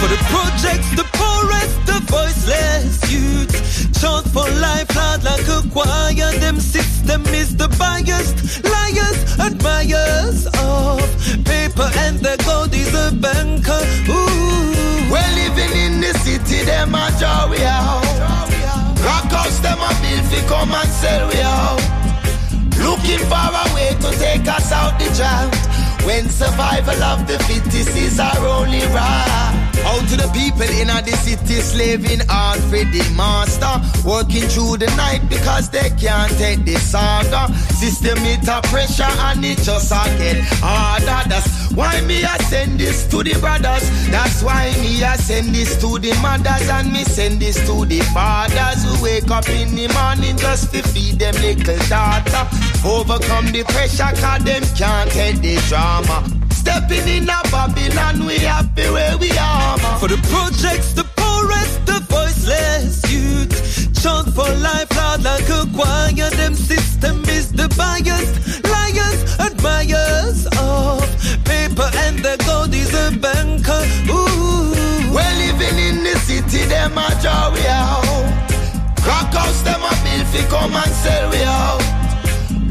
For the projects, the poorest, the voiceless youth. Chant for life, loud like a choir. Them system is the biased. Liars, admirers of and the gold is a banker. Ooh. We're living in the city, them a draw we out. Rock house, them a build fi come and sell we out. Looking for a way to take us out the drought. When survival of the fittest is our only right. Out to the people in the city, slaving hard for the master. Working through the night because they can't take the saga. System it a pressure and it just a get harder. That's why me I send this to the brothers. That's why me I send this to the mothers and me send this to the fathers who wake up in the morning just to feed them little daughter. Overcome the pressure cause them can't take the drama. Stepping in a Babylon, we happy where we are. For the projects, the poorest, the voiceless youth. Chant for life loud like a choir. Them system is the biased. Liars, admirers and the gold is a banker. Ooh. We're living in the city, them a draw we out. Crack house, them a build fi come and sell we out.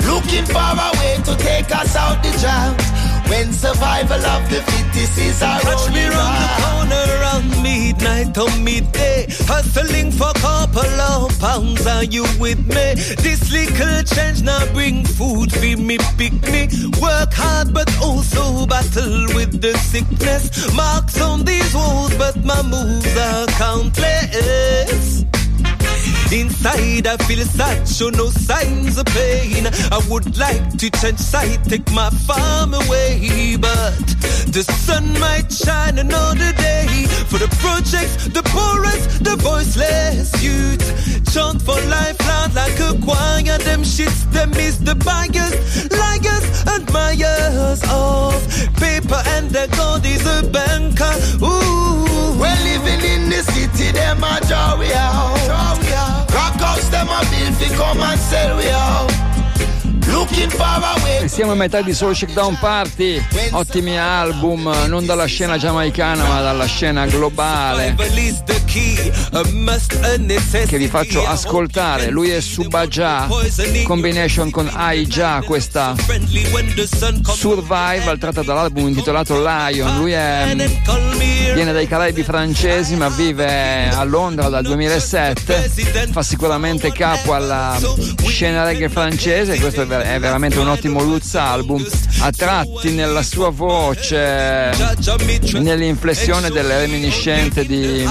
Looking for a way to take us out the drought. When survival of the fittest is our Catch me round the corner around midnight or midday. Hustling for couple of pounds. Are you with me? This little change now bring food for me, pick me. Work hard but also battle with the sickness. Marks on these walls, but my moves are countless. Inside I feel sad, show no signs of pain. I would like to change side, take my farm away, but the sun might shine another day. For the projects, the poorest, the voiceless youth. Chant for life loud like a choir. Them shits, them is the bias, liars, admirers of paper, and the God is a banker. Ooh, We're living in the city, them a draw we out. Them a build fi come and sell we out. Siamo a metà di Soul Shakedown Party, ottimi album, non dalla scena giamaicana ma dalla scena globale che vi faccio ascoltare. Lui è Subaja, combination con Aija, questa survival tratta dall'album intitolato Lion. Lui è, viene dai Caraibi francesi ma vive a Londra dal 2007, fa sicuramente capo alla scena reggae francese, questo è, è veramente un ottimo Lutz album, a tratti nella sua voce, nell'inflessione delle reminiscenze di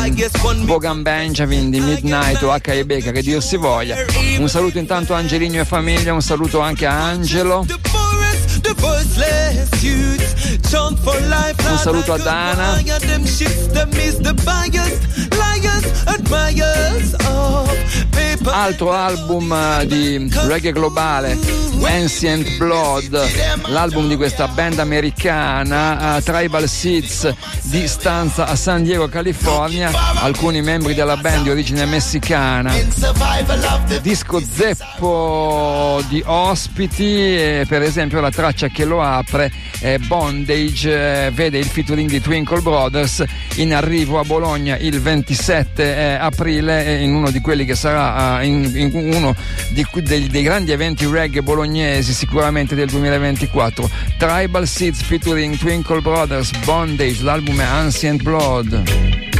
Bogan Benjamin, di Midnight o H.I. Baker, che dir si voglia. Un saluto intanto a Angelino e famiglia, un saluto anche a Angelo. Un saluto a Dana. Altro album eh, di reggae globale, Ancient Blood, l'album di questa band americana, eh, Tribal Seeds, di stanza a San Diego, California. Alcuni membri della band di origine messicana. Disco zeppo di ospiti, per esempio la traccia che lo apre, è Bondage, eh, vede il featuring di Twinkle Brothers in arrivo a Bologna il 26 17 eh, aprile eh, in uno di quelli che sarà eh, in, in uno di, dei, dei, grandi eventi reggae bolognesi sicuramente del 2024 Tribal Seeds featuring Twinkle Brothers Bondage l'album è Ancient Blood.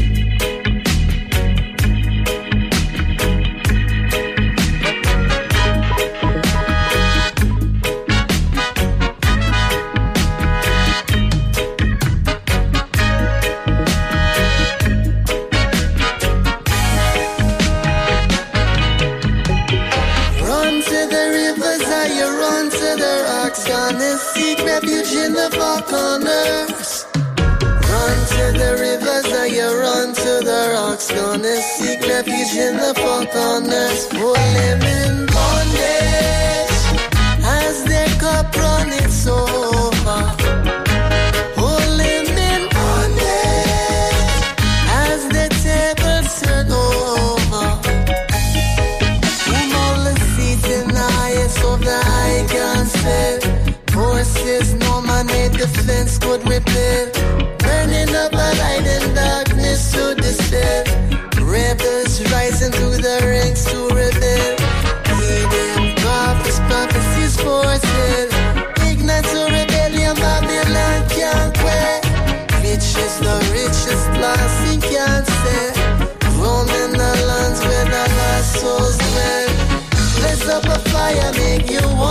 Up a fire, make you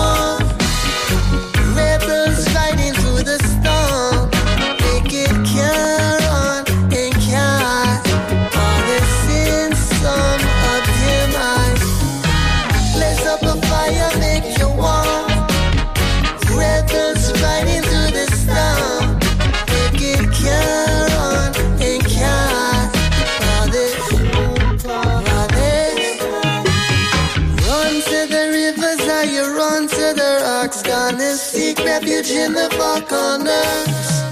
refuge in the far corners.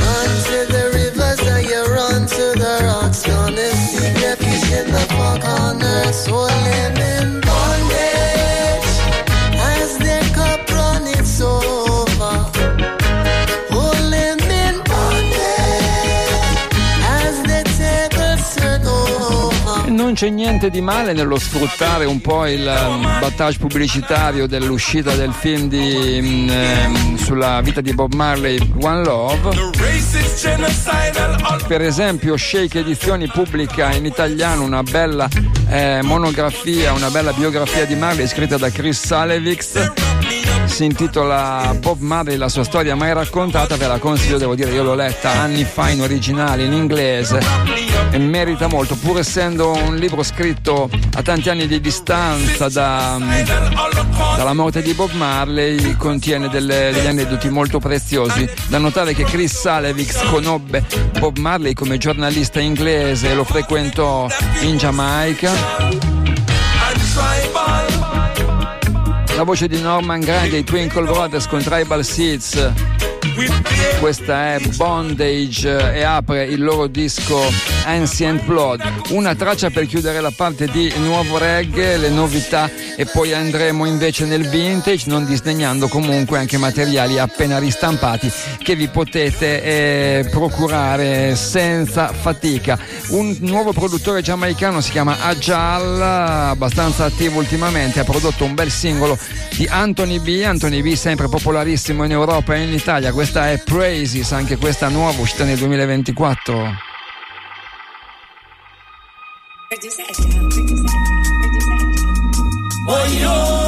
Run to the rivers, or you run to the rocks. Gonna seek refuge in the far corners. Hold them c'è niente di male nello sfruttare un po' il um, battage pubblicitario dell'uscita del film di, mm, ehm, sulla vita di Bob Marley, One Love. Per esempio, Shake Edizioni pubblica in italiano una bella eh, monografia, una bella biografia di Marley scritta da Chris Salevix. Si intitola Bob Marley, la sua storia mai raccontata, ve la consiglio, devo dire, io l'ho letta anni fa in originale, in inglese, e merita molto, pur essendo un libro scritto a tanti anni di distanza da, dalla morte di Bob Marley, contiene delle- degli aneddoti molto preziosi. Da notare che Chris Salevix conobbe Bob Marley come giornalista inglese e lo frequentò in Giamaica. La voce di Norman Grant dei Twinkle Brothers con Tribal Seeds. Questa è Bondage e apre il loro disco Ancient Blood. Una traccia per chiudere la parte di nuovo reggae, le novità e poi andremo invece nel vintage, non disdegnando comunque anche materiali appena ristampati che vi potete eh, procurare senza fatica. Un nuovo produttore giamaicano si chiama Ajal, abbastanza attivo ultimamente, ha prodotto un bel singolo di Anthony B. Anthony B sempre popolarissimo in Europa e in Italia. Questa è Praises, anche questa nuova uscita nel 2024. Oi,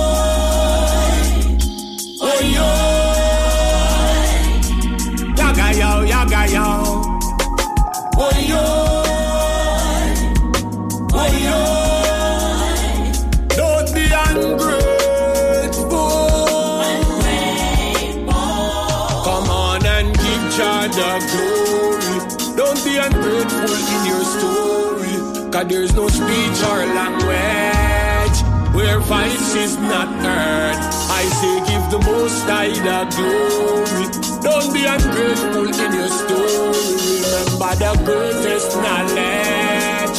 is not heard. I say give the most high the glory. Don't be ungrateful in your story. Remember the greatest knowledge.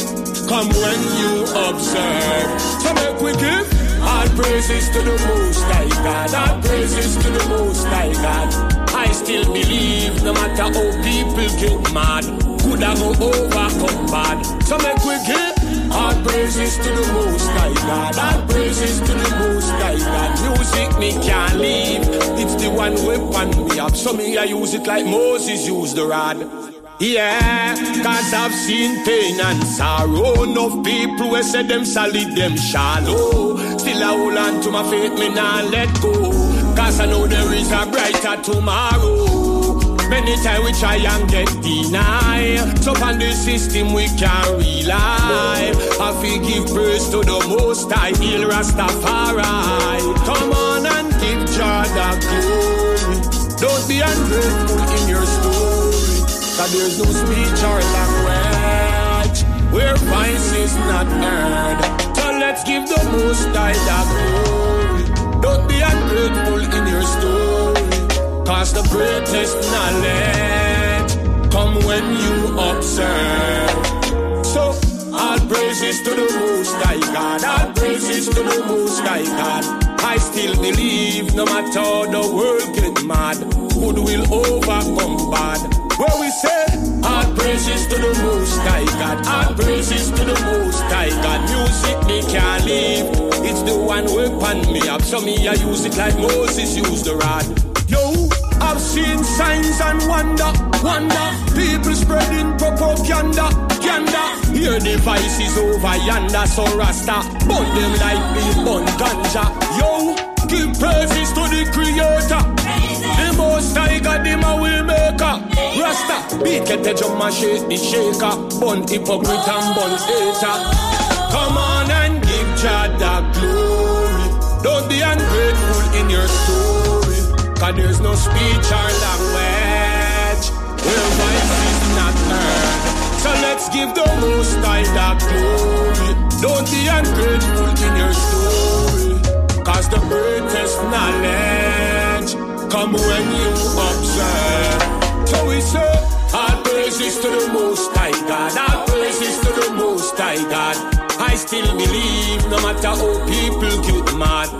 Come when you observe. So make we give all praises to the most high God. All praises to the most high God. I still believe no matter how people get mad, good I go overcome bad. So make we give praises to the most high God. All praises to the most high God. Music me can't leave. It's the one weapon we have. So me I use it like Moses used the rod. Yeah, cause I've seen pain and sorrow. Enough people who said them solid, them shallow. Still I hold on to my faith, me not let go. Cause I know there is a brighter tomorrow. Many times we try and get denied. So on the system we can rely. I feel give praise to the most high, heal Rastafari. Come on and give Jah the glory. Don't be ungrateful in your story. There's no speech or language where voice is not heard. So let's give the most high the glory. Don't be ungrateful in your story. Cause the greatest knowledge come when you observe. So all praises to the most high God. All praises to the most high God. I still believe no matter how the world get mad, good will overcome bad. Where we say, all praises to the most high God. All praises to the most high God. Music me can't leave. It's the one weapon me up. So me I use it like Moses used the rod. I've seen signs and wonder, wonder. People spreading propaganda, yonder. Hear devices over yonder, so Rasta. Burn them like me, burn ganja. Yo, give praises to the creator. The most high God, him a will maker. Rasta, beat get the drum and shake the shaker. Bun hypocrite and bun hater. Come on and give Jah Cause there's no speech or language where voice is not heard. So let's give the most high the glory. Don't be ungrateful in your story. Cause the greatest knowledge come when you observe. So we say, all praises to the most high God. All praises to the most high God. I still believe no matter how people get mad,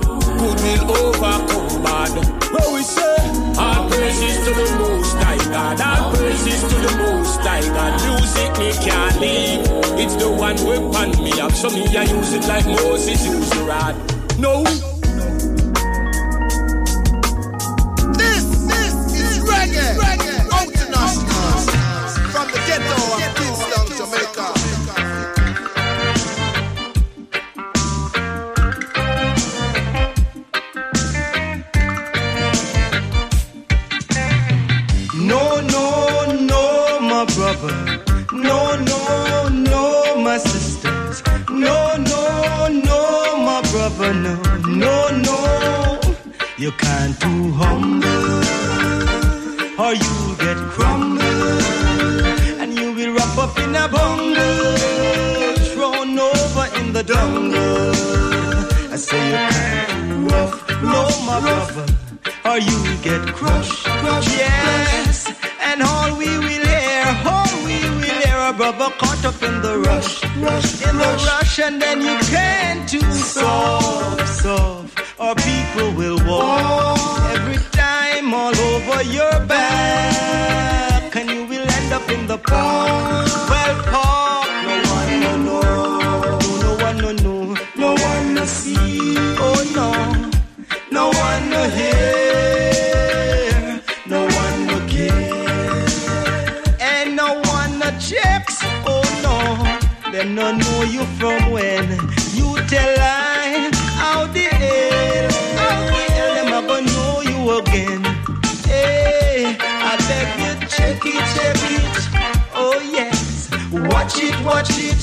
good will overcome bad. Where we say, all praises to the most high God. All praises to the most high God. Music me can't leave. It's the one weapon me up. So me I use it like Moses used the rod. No. This, this is reggae, reggae, international. From the ghetto of Kingston, You can't too humble, or you'll get crumbled, and you will wrap up in a bungle, thrown over in the jungle. I say you can't rough, no, my brother, or you'll get crushed, crushed, yes. And all we will hear, all we will hear, a brother caught up in the rush, rush, in the rush, and then you can't too soft, or people will walk every time all over your back, and you will end up in the park. Watch it, watch it.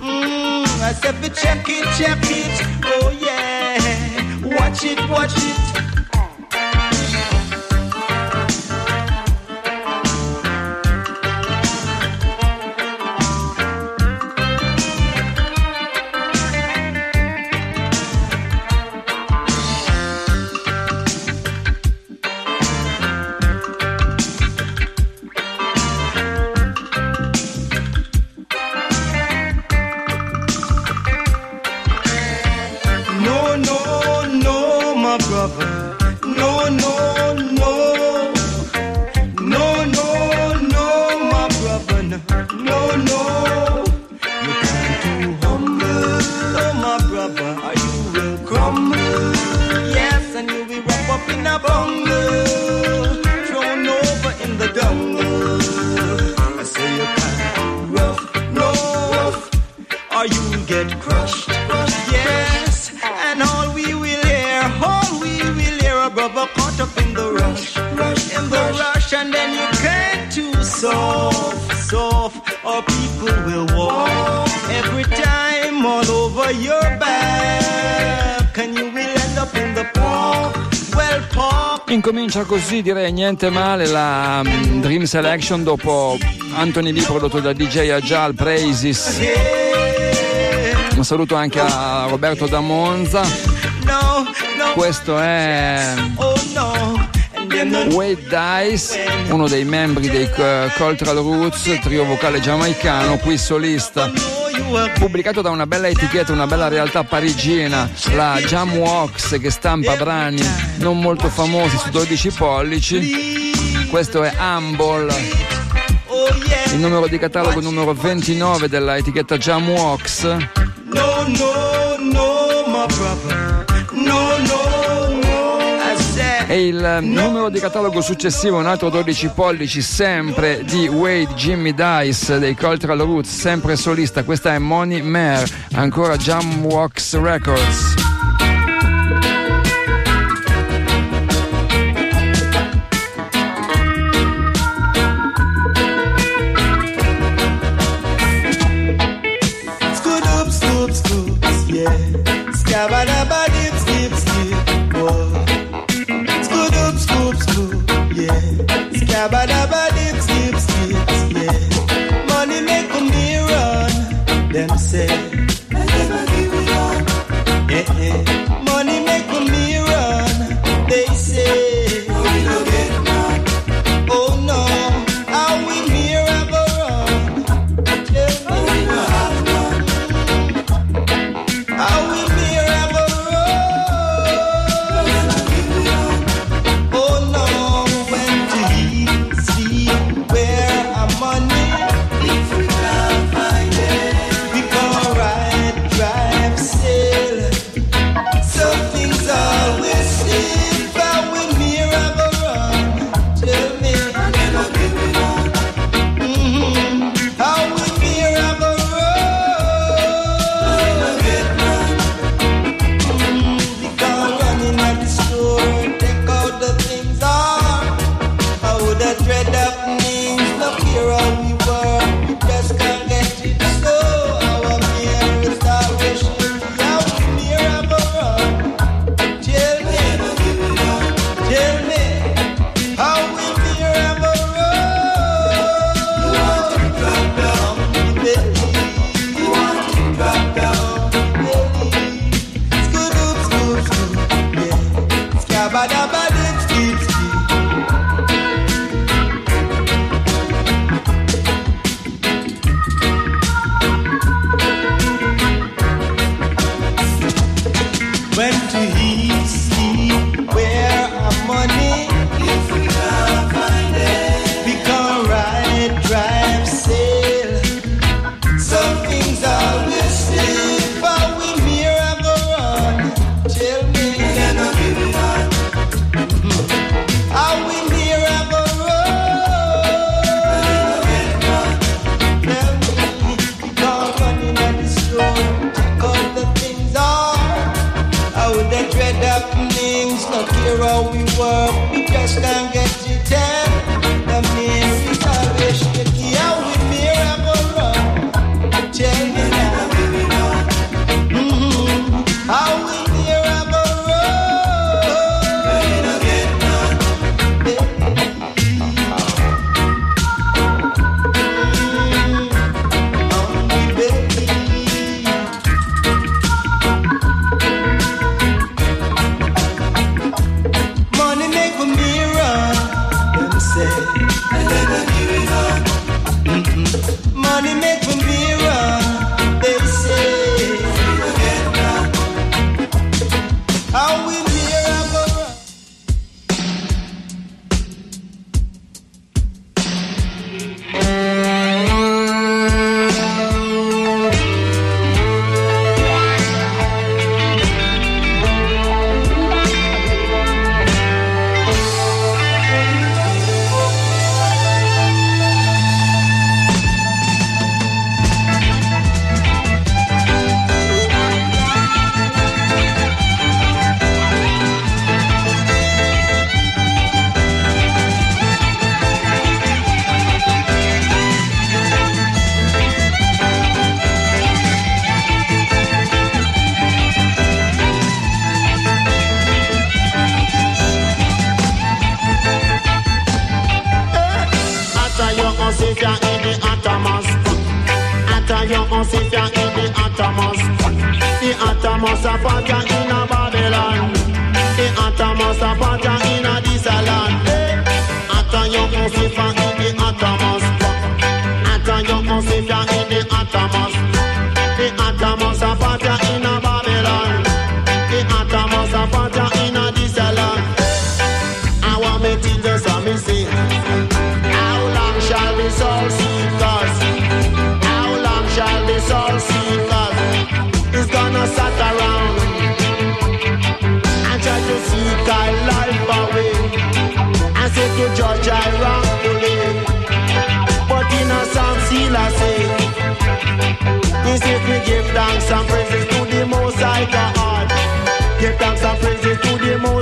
Mm, I said check it, check it, oh yeah, watch it, watch it. così direi niente male la mm, Dream Selection dopo Anthony Lee prodotto da DJ Ajal Praises. Un saluto anche a Roberto da Monza. Questo è Wade Dice, uno dei membri dei eh, Cultural Roots, trio vocale giamaicano, qui solista. Pubblicato da una bella etichetta, una bella realtà parigina, la Jam Walks che stampa brani non molto famosi su 12 pollici. Questo è Humble. Il numero di catalogo numero 29 della etichetta Jam Walks e il eh, numero di catalogo successivo un altro 12 pollici sempre di Wade Jimmy Dice dei Cultural Roots sempre solista. Questa è Money Mare ancora Jam Walks Records.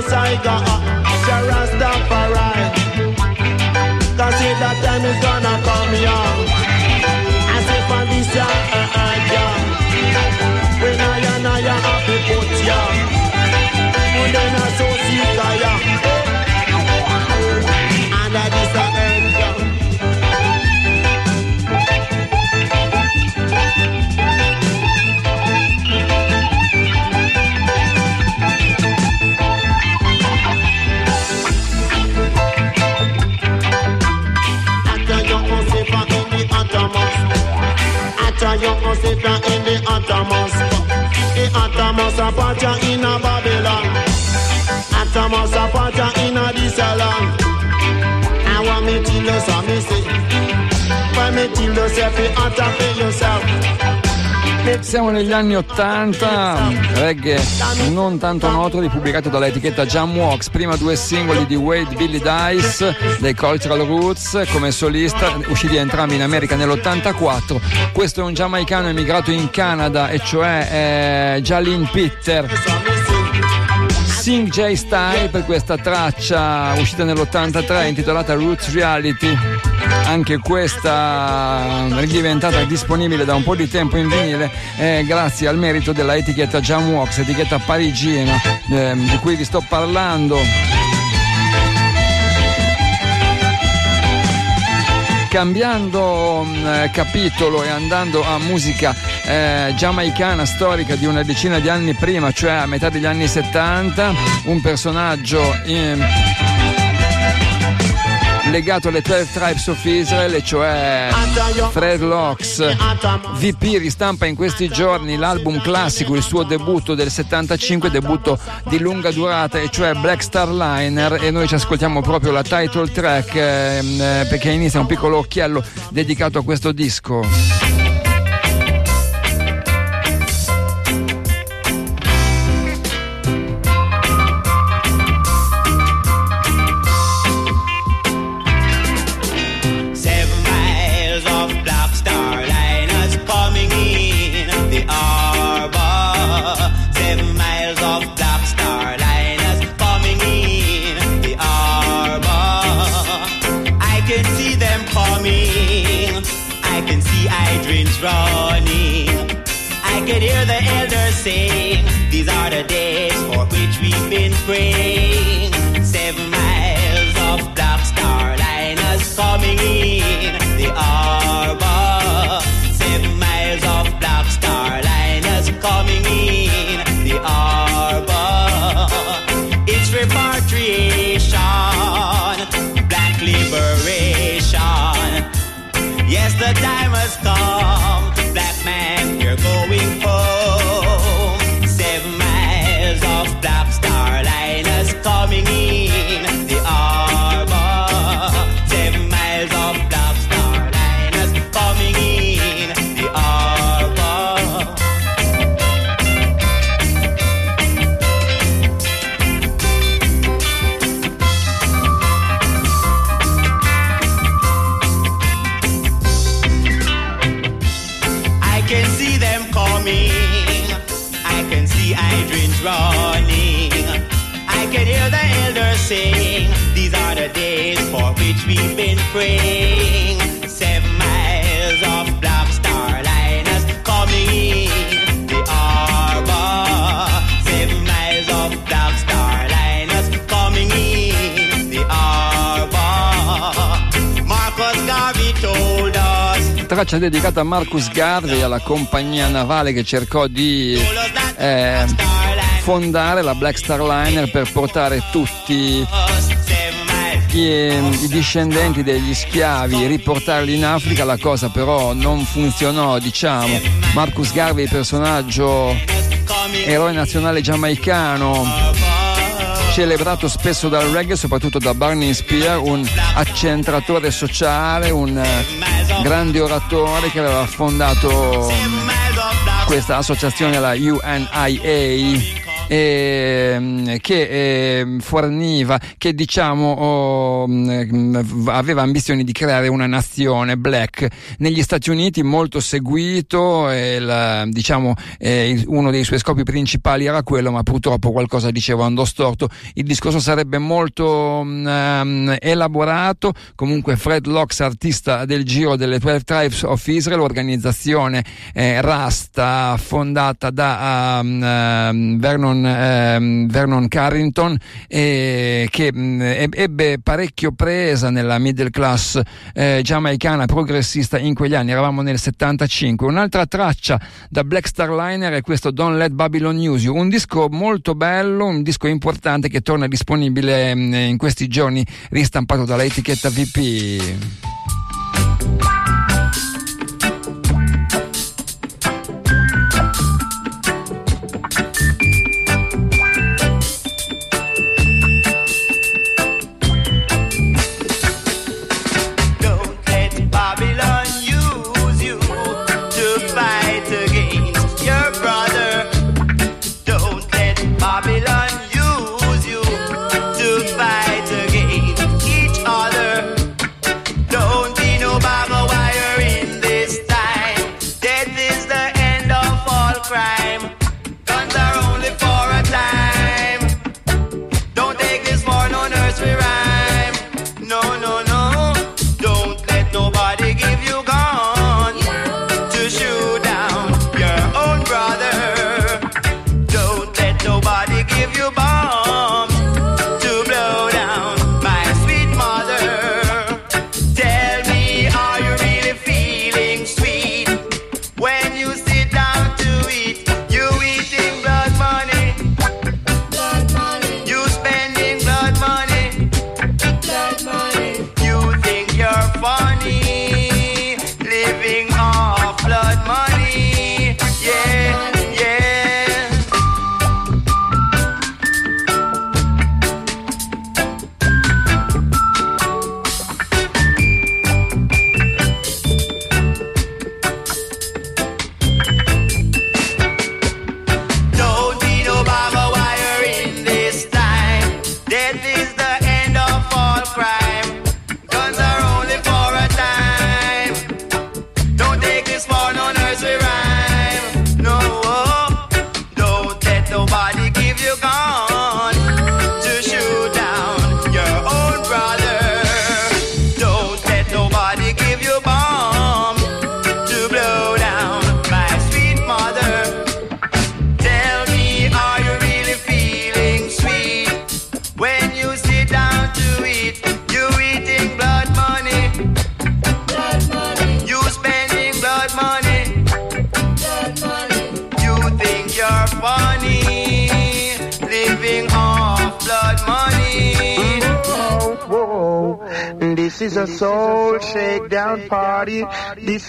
The Ata young Sifia in the Atamas. The Atamas a party in a Babylon. Atamas a party in a this land. I want me till you saw me say. When me till you say fi Ata for yourself. Siamo negli anni 80, reggae non tanto noto, ripubblicato dall'etichetta Jam Walks, prima due singoli di Wade Billy Dice dei Cultural Roots come solista, usciti entrambi in America nell'84. Questo è un giamaicano emigrato in Canada e cioè eh, Jalin Pitter. Sing J Style per questa traccia uscita nell'83 intitolata Roots Reality. Anche questa è diventata disponibile da un po' di tempo in vinile eh, grazie al merito della etichetta Jam Wax, etichetta parigina eh, di cui vi sto parlando. Cambiando mh, capitolo e andando a musica eh, giamaicana storica di una decina di anni prima, cioè a metà degli anni 70, un personaggio in- legato alle 12 Tribes of Israel, cioè Fred Locks. VP ristampa in questi giorni l'album classico, il suo debutto del 75, debutto di lunga durata, e cioè Black Star Liner, e noi ci ascoltiamo proprio la title track ehm, eh, perché inizia un piccolo occhiello dedicato a questo disco. Traccia dedicata a Marcus Garvey, alla compagnia navale che cercò di eh, fondare la Black Star Liner per portare tutti i, discendenti degli schiavi, riportarli in Africa. La cosa però non funzionò, diciamo. Marcus Garvey, personaggio eroe nazionale giamaicano, celebrato spesso dal reggae, soprattutto da Barney Spear, un accentratore sociale, un grande oratore che aveva fondato questa associazione, la UNIA. Ehm, che ehm, forniva, che diciamo oh, aveva ambizioni di creare una nazione black. Negli Stati Uniti molto seguito e la- diciamo eh, uno dei suoi scopi principali era quello ma purtroppo qualcosa diceva andò storto. Il discorso sarebbe molto ehm, elaborato. Comunque Fred Locks artista del giro delle 12 Tribes of Israel organizzazione eh, rasta fondata da um, ehm, Vernon, ehm, Vernon Carrington eh, che mh, eb- ebbe parecchio presa nella middle class eh, giamaicana progressista in quegli anni, eravamo nel 75. Un'altra traccia da Black Star Liner è questo Don't Let Babylon Use You, un disco molto bello, un disco importante che torna disponibile mh, in questi giorni ristampato dalla etichetta VP.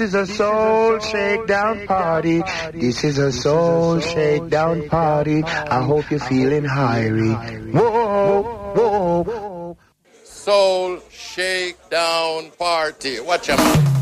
This is a soul shakedown party. This is a soul shakedown party. I hope you're feeling hiry. Whoa, whoa. Whoa. Soul Shakedown Party. Watch out.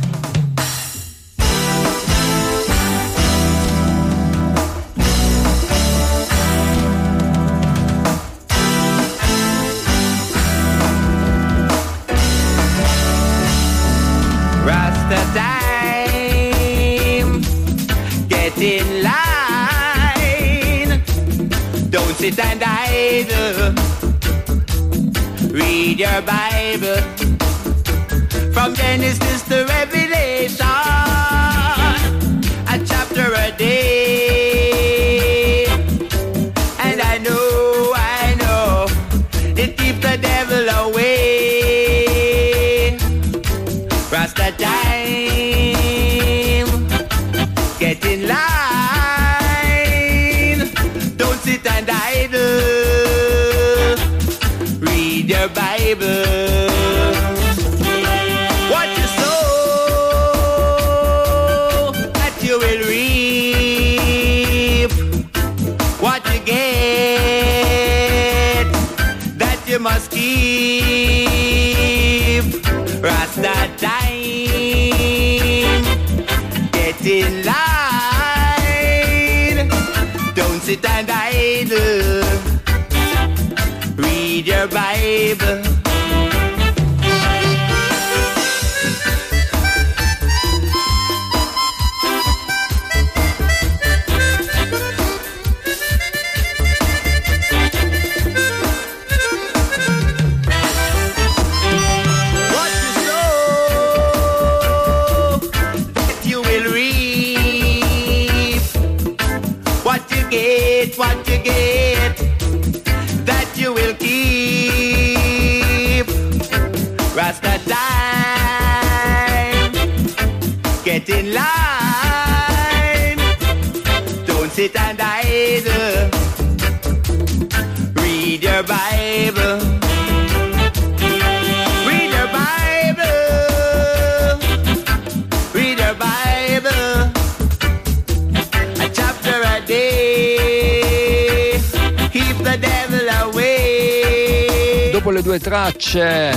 Due tracce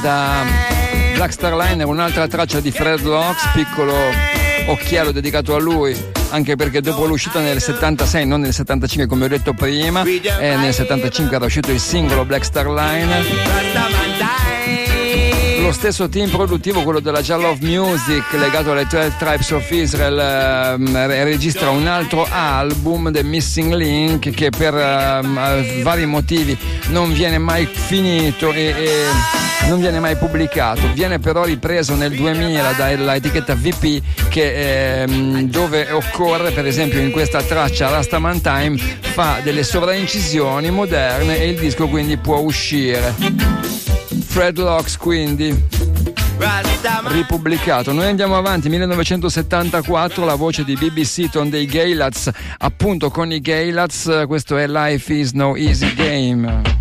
da Black Star Liner, un'altra traccia di Fred Locks, piccolo occhiello dedicato a lui, anche perché dopo l'uscita nel 76, non nel 75 come ho detto prima, e nel 75 era uscito il singolo Black Star Liner. Lo stesso team produttivo, quello della Jal of Music, legato alle 12 Tribes of Israel, re- registra un altro album, The Missing Link, che per ehm, vari motivi non viene mai finito e, e non viene mai pubblicato. Viene però ripreso nel 2000 dall'etichetta VP, che, ehm, dove occorre, per esempio, in questa traccia Rastaman Time, fa delle sovraincisioni moderne e il disco quindi può uscire. Fred Locks quindi ripubblicato. Noi andiamo avanti, 1974, la voce di BBC Ton dei Gaylats, appunto con i Gaylats, questo è Life is no easy game.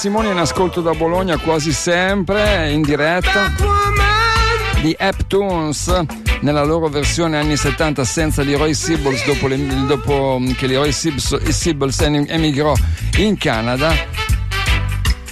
Simone in ascolto da Bologna quasi sempre in diretta di Aptunes nella loro versione anni 70 senza Leroy Sibbles dopo, le- dopo che Leroy Sibbles, emigrò in Canada.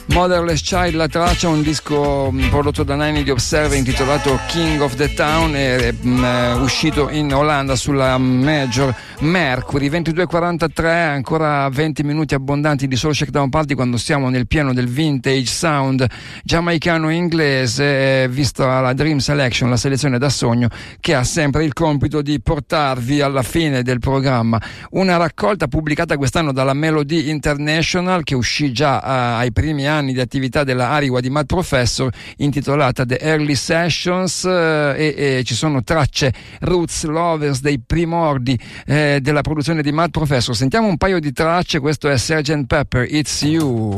Motherless Child, la traccia, un disco mh, prodotto da Nine di Observer intitolato King of the Town, è, mh, è uscito in Olanda sulla Major Mercury 22.43, ancora 20 minuti abbondanti di Soul Shakedown Party quando siamo nel pieno del vintage sound giamaicano-inglese, eh, vista la Dream Selection, la selezione da sogno, che ha sempre il compito di portarvi alla fine del programma. Una raccolta pubblicata quest'anno dalla Melody International che uscì già eh, ai primi anni di attività della Ariwa di Mad Professor intitolata The Early Sessions eh, e, e ci sono tracce roots lovers dei primordi eh, della produzione di Mad Professor sentiamo un paio di tracce questo è Sgt. Pepper It's You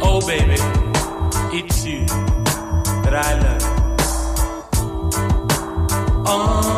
Oh baby, it's you that I love. Always.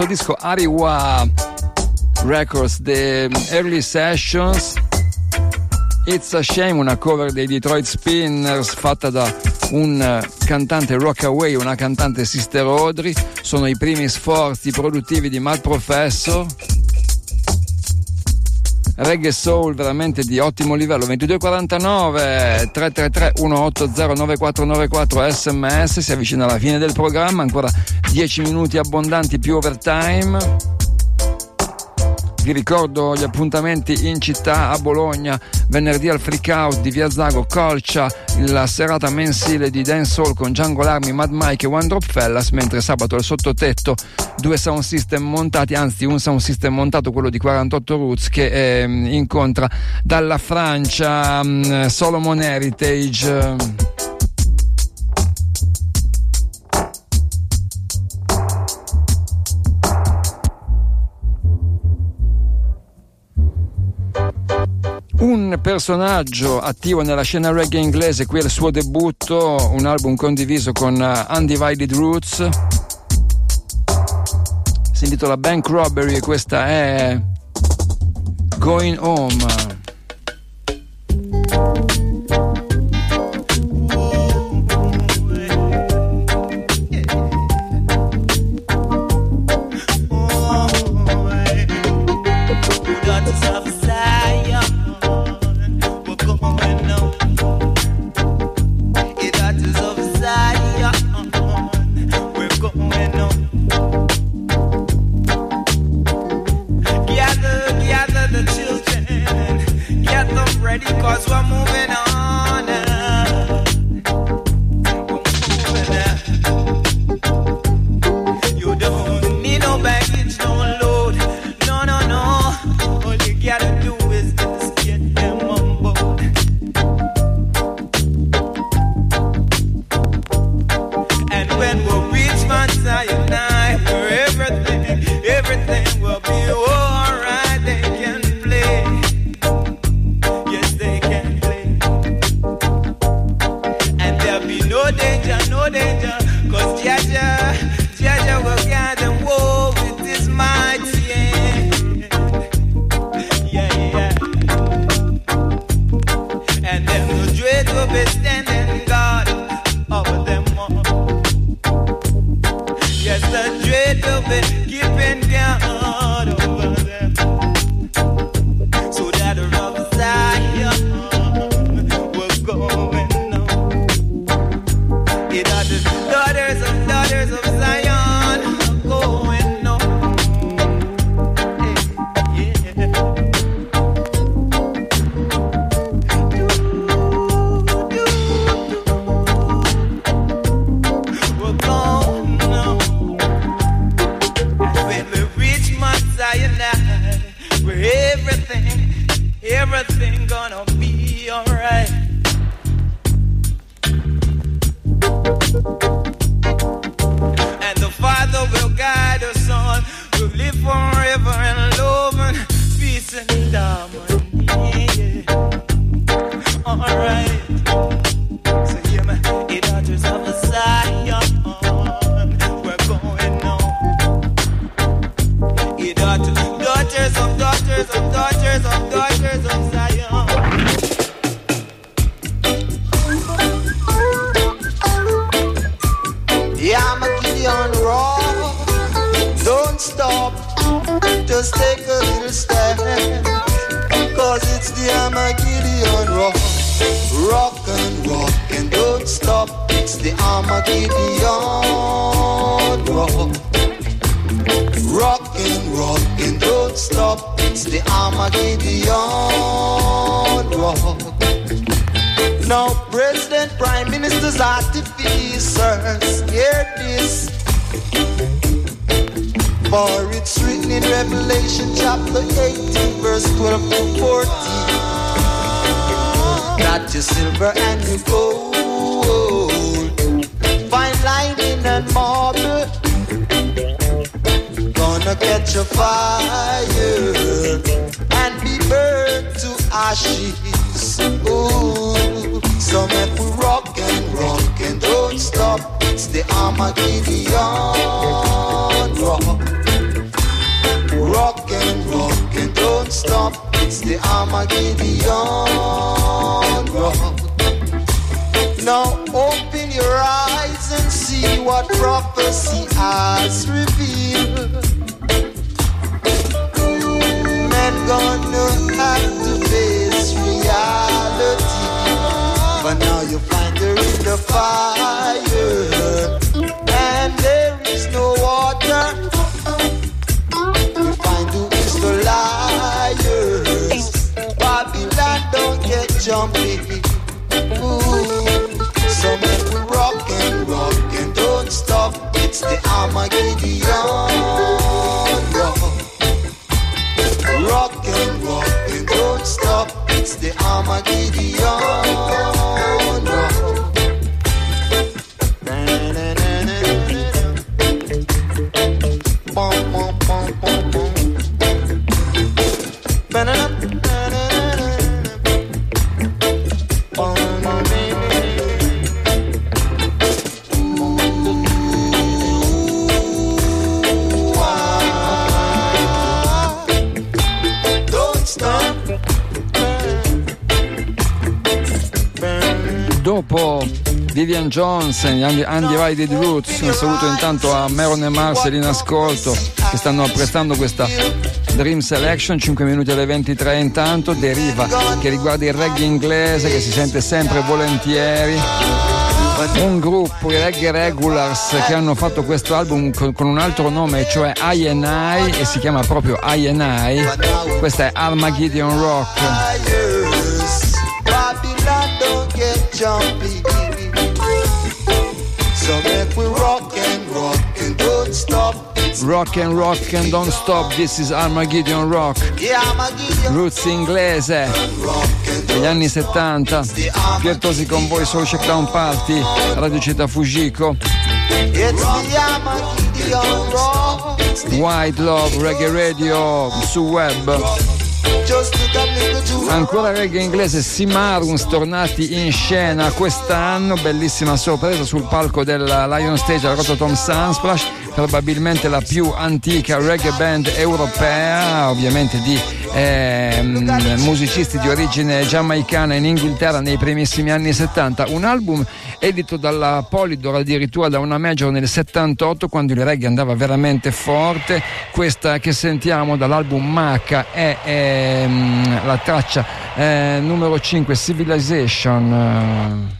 Stesso disco Ariwa Records The Early Sessions. It's a Shame una cover dei Detroit Spinners fatta da un eh, cantante Rockaway una cantante Sister Audrey. Sono i primi sforzi produttivi di Mad Professor. Reggae soul veramente di ottimo livello. 2249 333 180 9494 sms si avvicina alla fine del programma. Ancora 10 minuti abbondanti più overtime vi ricordo gli appuntamenti in città a Bologna, venerdì al Freak Out di Via Zago, Colcia, la serata mensile di Dance Hall con Django Larmi, Mad Mike e One Drop Fellas, mentre sabato al sottotetto due sound system montati, anzi un sound system montato, quello di 48 Roots, che eh, incontra dalla Francia mm, Solomon Heritage. Un personaggio attivo nella scena reggae inglese, qui è il suo debutto, un album condiviso con uh, Undivided Roots. Si intitola Bank Robbery e questa è Going Home. E Undivided Roots, un saluto intanto a Meron e Marcel in ascolto che stanno apprezzando questa Dream Selection, 5 minuti alle 23 intanto, deriva che riguarda il reggae inglese che si sente sempre volentieri. Un gruppo, i Reggae Regulars, che hanno fatto questo album con, con un altro nome, cioè INI, e si chiama proprio INI. Questa è Armageddon Rock. So make we rock and rock and don't stop. Rock and rock and don't stop, this is Armageddon Rock. Roots inglese degli anni 70. Piertosi con voi Soul Shakedown Party, Radio Città Fujiko. White Love Reggae Radio su web. Ancora reggae inglese Simaruns tornati in scena quest'anno, bellissima sorpresa sul palco della Lion Stage al Rototom Sunsplash, probabilmente la più antica reggae band europea, ovviamente di ehm, musicisti di origine giamaicana in Inghilterra nei primissimi anni 70, un album edito dalla Polydor addirittura da una major nel 78 quando il reggae andava veramente forte, questa che sentiamo dall'album Maca è ehm, la traccia eh, numero 5 Civilization. eh. Civilization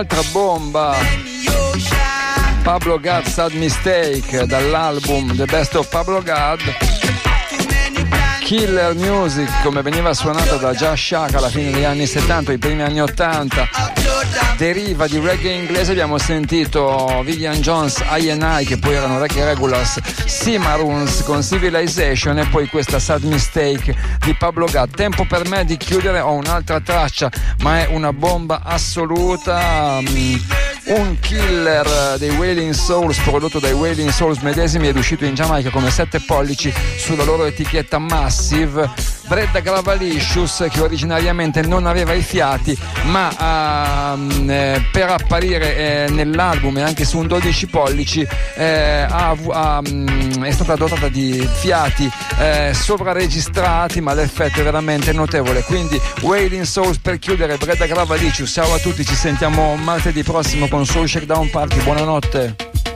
un'altra bomba. Pablo God Sad Mistake dall'album The Best of Pablo God. Killer Music come veniva suonata da Josh Shack alla fine degli anni 70, i primi anni 80 deriva di reggae inglese abbiamo sentito Vivian Jones, I and I che poi erano Reggae Regulars, Sea con Civilization e poi questa Sad Mistake di Pablo Gatt. Tempo per me di chiudere, ho un'altra traccia ma è una bomba assoluta. Mm, un killer dei Wailing Souls prodotto dai Wailing Souls medesimi ed uscito in Giamaica come 7 pollici sulla loro etichetta Massive Fred Gravalicious che originariamente non aveva i fiati ma ehm, eh, per apparire eh, nell'album e anche su un 12 pollici eh, ha ha, mm, è stata dotata di fiati eh, sovraregistrati ma l'effetto è veramente notevole. Quindi Wailing Souls per chiudere Breda Gravalicious ciao a tutti ci sentiamo martedì prossimo con Soul Shakedown Party. Buonanotte